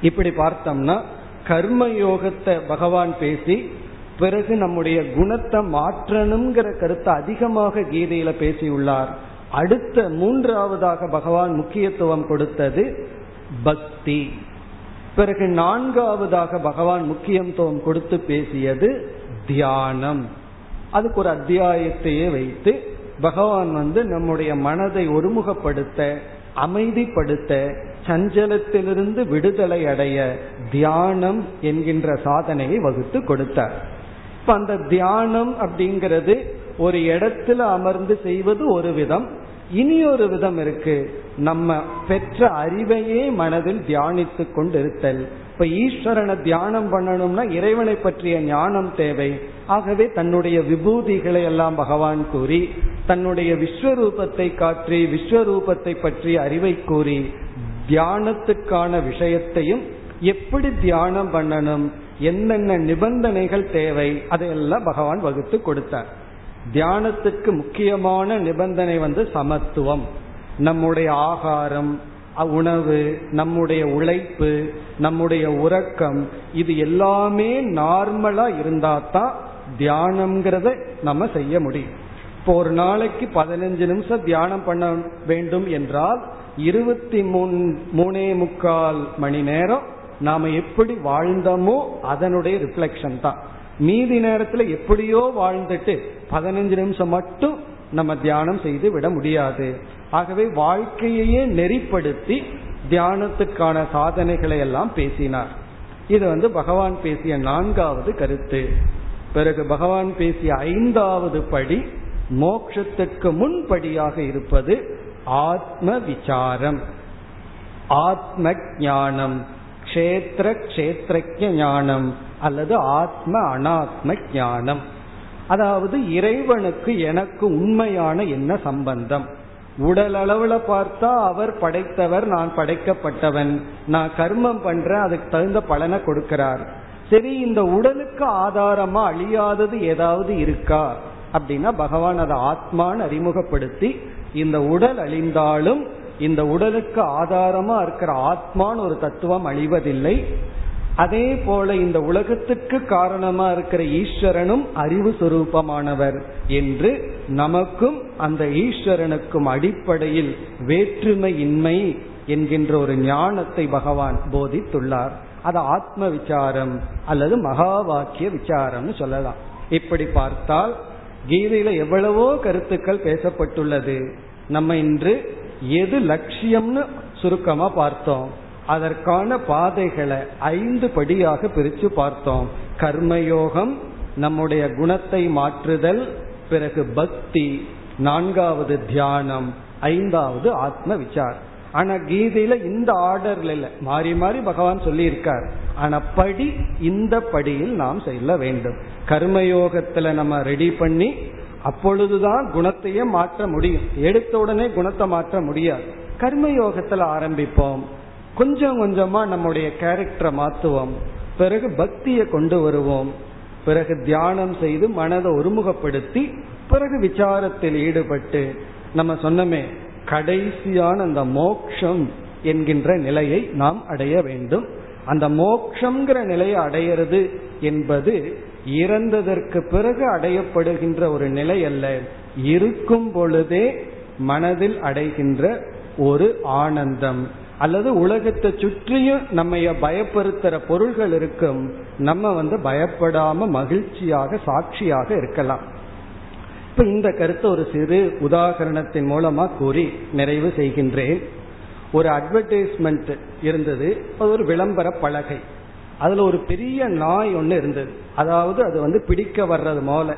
இப்படி பார்த்தோம்னா கர்ம யோகத்தை பகவான் பேசி பிறகு நம்முடைய குணத்தை மாற்றணுங்கிற கருத்தை அதிகமாக கீதையில பேசியுள்ளார். அடுத்த மூன்றாவதாக பகவான் முக்கியத்துவம் கொடுத்தது பக்தி. பிறகு நான்காவதாக பகவான் முக்கியத்துவம் கொடுத்து பேசியது தியானம். அதுக்கு ஒரு அத்தியாயத்தையே வைத்து பகவான் வந்து நம்முடைய மனதை ஒருமுகப்படுத்த அமைதிப்படுத்த சஞ்சலத்திலிருந்து விடுதலை அடைய தியானம் என்கின்ற சாதனையை வகுத்து கொடுத்தார். இப்ப அந்த தியானம் அப்படிங்கிறது ஒரு இடத்துல அமர்ந்து செய்வது ஒரு விதம். இனி ஒரு விதம் இருக்கு. நம்ம பெற்ற அறிவையே மனதில் தியானித்து கொண்டிருத்தல். இப்ப ஈஸ்வரனை தியானம் பண்ணணும்னா இறைவனை பற்றிய ஞானம் தேவை. ஆகவே தன்னுடைய விபூதிகளை எல்லாம் பகவான் கூறி தன்னுடைய விஸ்வரூபத்தை காற்றி விஸ்வரூபத்தை பற்றி அறிவை கூறி தியானத்துக்கான விஷயத்தையும் எப்படி தியானம் பண்ணணும்? என்னென்ன நிபந்தனைகள் தேவை? அதையெல்லாம் பகவான் வகுத்து கொடுத்தார். தியானத்துக்கு முக்கியமான நிபந்தனை வந்து சமத்துவம். நம்முடைய ஆகாரம் உணவு நம்முடைய உழைப்பு நம்முடைய உறக்கம் இது எல்லாமே நார்மலா இருந்தா தான் தியானம்ங்கிறத நம்ம செய்ய முடியும். இப்போ ஒரு நாளைக்கு பதினஞ்சு நிமிஷம் தியானம் பண்ண வேண்டும் என்றால் இருபத்தி மூணு மூணே முக்கால் மணி நேரம் நாம எப்படி வாழ்ந்தோமோ அதனுடைய ரிஃப்ளெக்ஷன் தான். மீதி நேரத்துல எப்படியோ வாழ்ந்துட்டு பதினஞ்சு நிமிஷம் மட்டும் நம்ம தியானம் செய்து விட முடியாது. ஆகவே வாழ்க்கையையே நெறிப்படுத்தி தியானத்துக்கான சாதனைகளை எல்லாம் பேசினார். இது வந்து பகவான் பேசிய நான்காவது கருத்து. பிறகு பகவான் பேசிய ஐந்தாவது படி மோட்சத்துக்கு முன்படியாக இருப்பது ஆத்ம விசாரம் ஆத்ம ஞானம். கஷேத்திர கஷேத்திரஜ ஞானம் அல்லது ஆத்ம அனாத்ம ஞானம். அதாவது இறைவனுக்கு எனக்கு உண்மையான என்ன சம்பந்தம்? உடல் அளவுல பார்த்தா அவர் படைத்தவர் நான் படைக்கப்பட்டவன். நான் கர்மம் பண்றேன் அதுக்கு தகுந்த பலனை கொடுக்கிறார். சரி இந்த உடலுக்கு ஆதாரமா அழியாதது ஏதாவது இருக்கா? அப்படின்னா பகவான் அதை ஆத்மான்னு அறிமுகப்படுத்தி இந்த உடல் அழிந்தாலும் இந்த உடலுக்கு ஆதாரமா இருக்கிற ஆத்மான்னு ஒரு தத்துவம் அழிவதில்லை. அதே போல இந்த உலகத்துக்கு காரணமா இருக்கிற ஈஸ்வரனும் அறிவு சுரூபமானவர் என்று நமக்கும் அந்த ஈஸ்வரனுக்கும் அடிப்படையில் வேற்றுமையின்மை என்கின்ற ஒரு ஞானத்தை பகவான் போதித்துள்ளார். அது ஆத்ம விசாரம் அல்லது மகா வாக்கிய விசாரம்னு சொல்லலாம். இப்படி பார்த்தால் கீதையில எவ்வளவோ கருத்துக்கள் பேசப்பட்டுள்ளது. நம்ம இன்று எது லட்சியம்னு சுருக்கமா பார்த்தோம். அதற்கான பாதைகளை ஐந்து படியாக பிரித்து பார்த்தோம். கர்மயோகம் நம்முடைய குணத்தை மாற்றுதல் பிறகு பக்தி நான்காவது தியானம் ஐந்தாவது ஆத்ம விசார். ஆனா கீதையில இந்த ஆர்டர்ல இல்ல. மாறி மாறி பகவான் சொல்லி இருக்கார் ஆனா படி இந்த படியில் நாம் செல்ல வேண்டும். கர்மயோகத்துல நம்ம ரெடி பண்ணி அப்பொழுதுதான் குணத்தையே மாற்ற முடியும். எடுத்த உடனே குணத்தை மாற்ற முடியாது. கர்மயோகத்துல ஆரம்பிப்போம். கொஞ்சம் கொஞ்சமா நம்முடைய கேரக்டரை மாத்துவோம். பிறகு பக்தியை கொண்டு வருவோம். பிறகு தியானம் செய்து மனதை ஒருமுகப்படுத்தி பிறகு விசாரத்தில் ஈடுபட்டு நம்ம சொன்னமே கடைசியான அந்த மோக்ஷம் என்கின்ற நிலையை நாம் அடைய வேண்டும். அந்த மோக்ஷங்கிற நிலையை அடையிறது என்பது இறந்ததற்கு பிறகு அடையப்படுகின்ற ஒரு நிலை அல்ல. இருக்கும் பொழுதே மனதில் அடைகின்ற ஒரு ஆனந்தம். அல்லது உலகத்தை சுற்றியும் நம்ம பயப்படுத்துற பொருள்கள் இருக்கும். நம்ம வந்து பயப்படாம மகிழ்ச்சியாக சாட்சியாக இருக்கலாம். இப்ப இந்த கருத்தை ஒரு சிறு உதாகரணத்தின் மூலமா கூறி நிறைவு செய்கின்றேன். ஒரு அட்வர்டைஸ்மெண்ட் இருந்தது. ஒரு விளம்பர பலகை. அதுல ஒரு பெரிய நாய் ஒன்று இருந்தது. அதாவது அது வந்து பிடிக்க வர்றது போல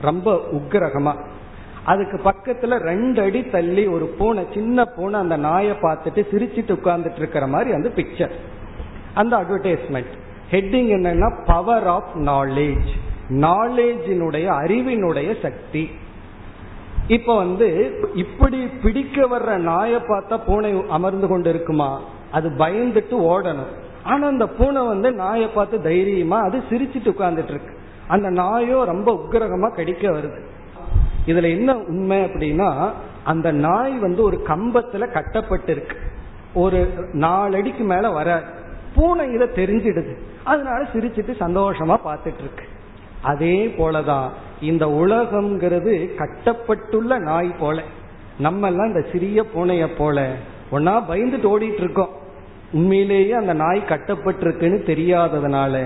ரொம்ப உக்ரகமா அதுக்கு பக்கத்துல ரெண்டு அடி தள்ளி ஒரு பூனை சின்ன பூனை அந்த நாயை பார்த்துட்டு சிரிச்சிட்டு உட்கார்ந்துட்டு இருக்கிற மாதிரி அந்த பிக்சர் அந்த அட்வர்டைஸ்மெண்ட் ஹெட்டிங் என்னன்னா பவர் ஆஃப் நாலேஜ் நாலேஜினுடைய அறிவினுடைய சக்தி. இப்ப வந்து இப்படி பிடிக்க வர்ற நாயை பார்த்தா பூனை அமர்ந்து கொண்டு இருக்குமா? அது பயந்துட்டு ஓடணும். ஆனா அந்த பூனை வந்து நாயை பார்த்து தைரியமா அது சிரிச்சிட்டு உட்கார்ந்துட்டு இருக்கு. அந்த நாயோ ரொம்ப உக்கிரகமா கடிக்க வருது. இதுல என்ன உண்மை அப்படின்னா அந்த நாய் வந்து ஒரு கம்பத்துல கட்டப்பட்டிருக்கு. ஒரு நாலடிக்கு மேல வர பூனை இதை தெரிஞ்சிடுது. அதனால சிரிச்சிட்டு சந்தோஷமா பார்த்துட்டு இருக்கு. அதே போலதான் இந்த உலகம்ங்கிறது கட்டப்பட்டுள்ள நாய் போல. நம்ம எல்லாம் இந்த சிறிய பூனைய போல ஒன்னா பயந்துட்டு ஓடிட்டு இருக்கோம். உண்மையிலேயே அந்த நாய் கட்டப்பட்டிருக்குன்னு தெரியாததுனால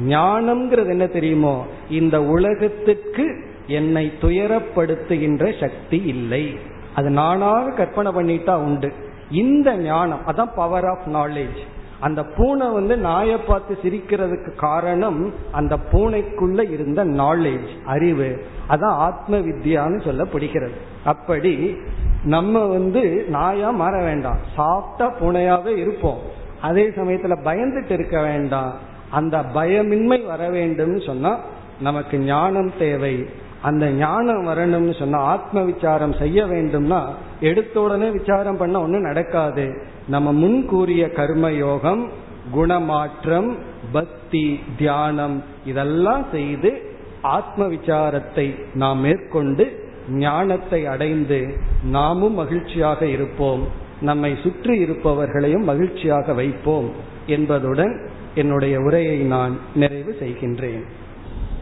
ஞானம்ங்கிறது என்ன தெரியுமோ? இந்த உலகத்துக்கு என்னை துயரப்படுத்துகின்ற சக்தி இல்லை. அது நானாக கற்பனை பண்ணிட்டா உண்டு. இந்த ஞானம் அதான் பவர் ஆஃப் நாலேஜ் அந்த பூனை வந்து நாயை பார்த்து சிரிக்கிறதுக்கு காரணம் அந்த பூனைக்குள்ள இருந்த நாலேஜ் அறிவு. அதான் ஆத்ம வித்யான்னு சொல்ல பிடிக்கிறது அப்படி நம்ம வந்து நாயா மாற வேண்டாம். சாப்பிட்டா பூனையாவே இருப்போம். அதே சமயத்துல பயந்துட்டு இருக்க வேண்டாம். அந்த பயமின்மை வர வேண்டும் சொன்னா நமக்கு ஞானம் தேவை. அந்த ஞானம் வரணும்னு சொன்னா ஆத்ம விசாரம் செய்ய வேண்டும்னா எடுத்த உடனே விசாரம் பண்ண ஒன்னும் நடக்காது. நம்ம முன் கூறிய கர்ம யோகம் குணமாற்றம் பக்தி தியானம் இதெல்லாம் செய்து ஆத்ம விசாரத்தை நாம் மேற்கொண்டு ஞானத்தை அடைந்து நாமும் மகிழ்ச்சியாக இருப்போம். நம்மை சுற்றி இருப்பவர்களையும் மகிழ்ச்சியாக வைப்போம் என்பதுடன் என்னுடைய உரையை நான் நிறைவு செய்கின்றேன்.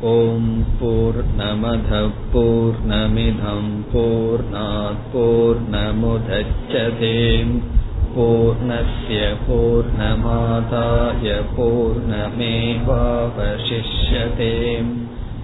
ஓம் போர் நமத போர் நமிதம்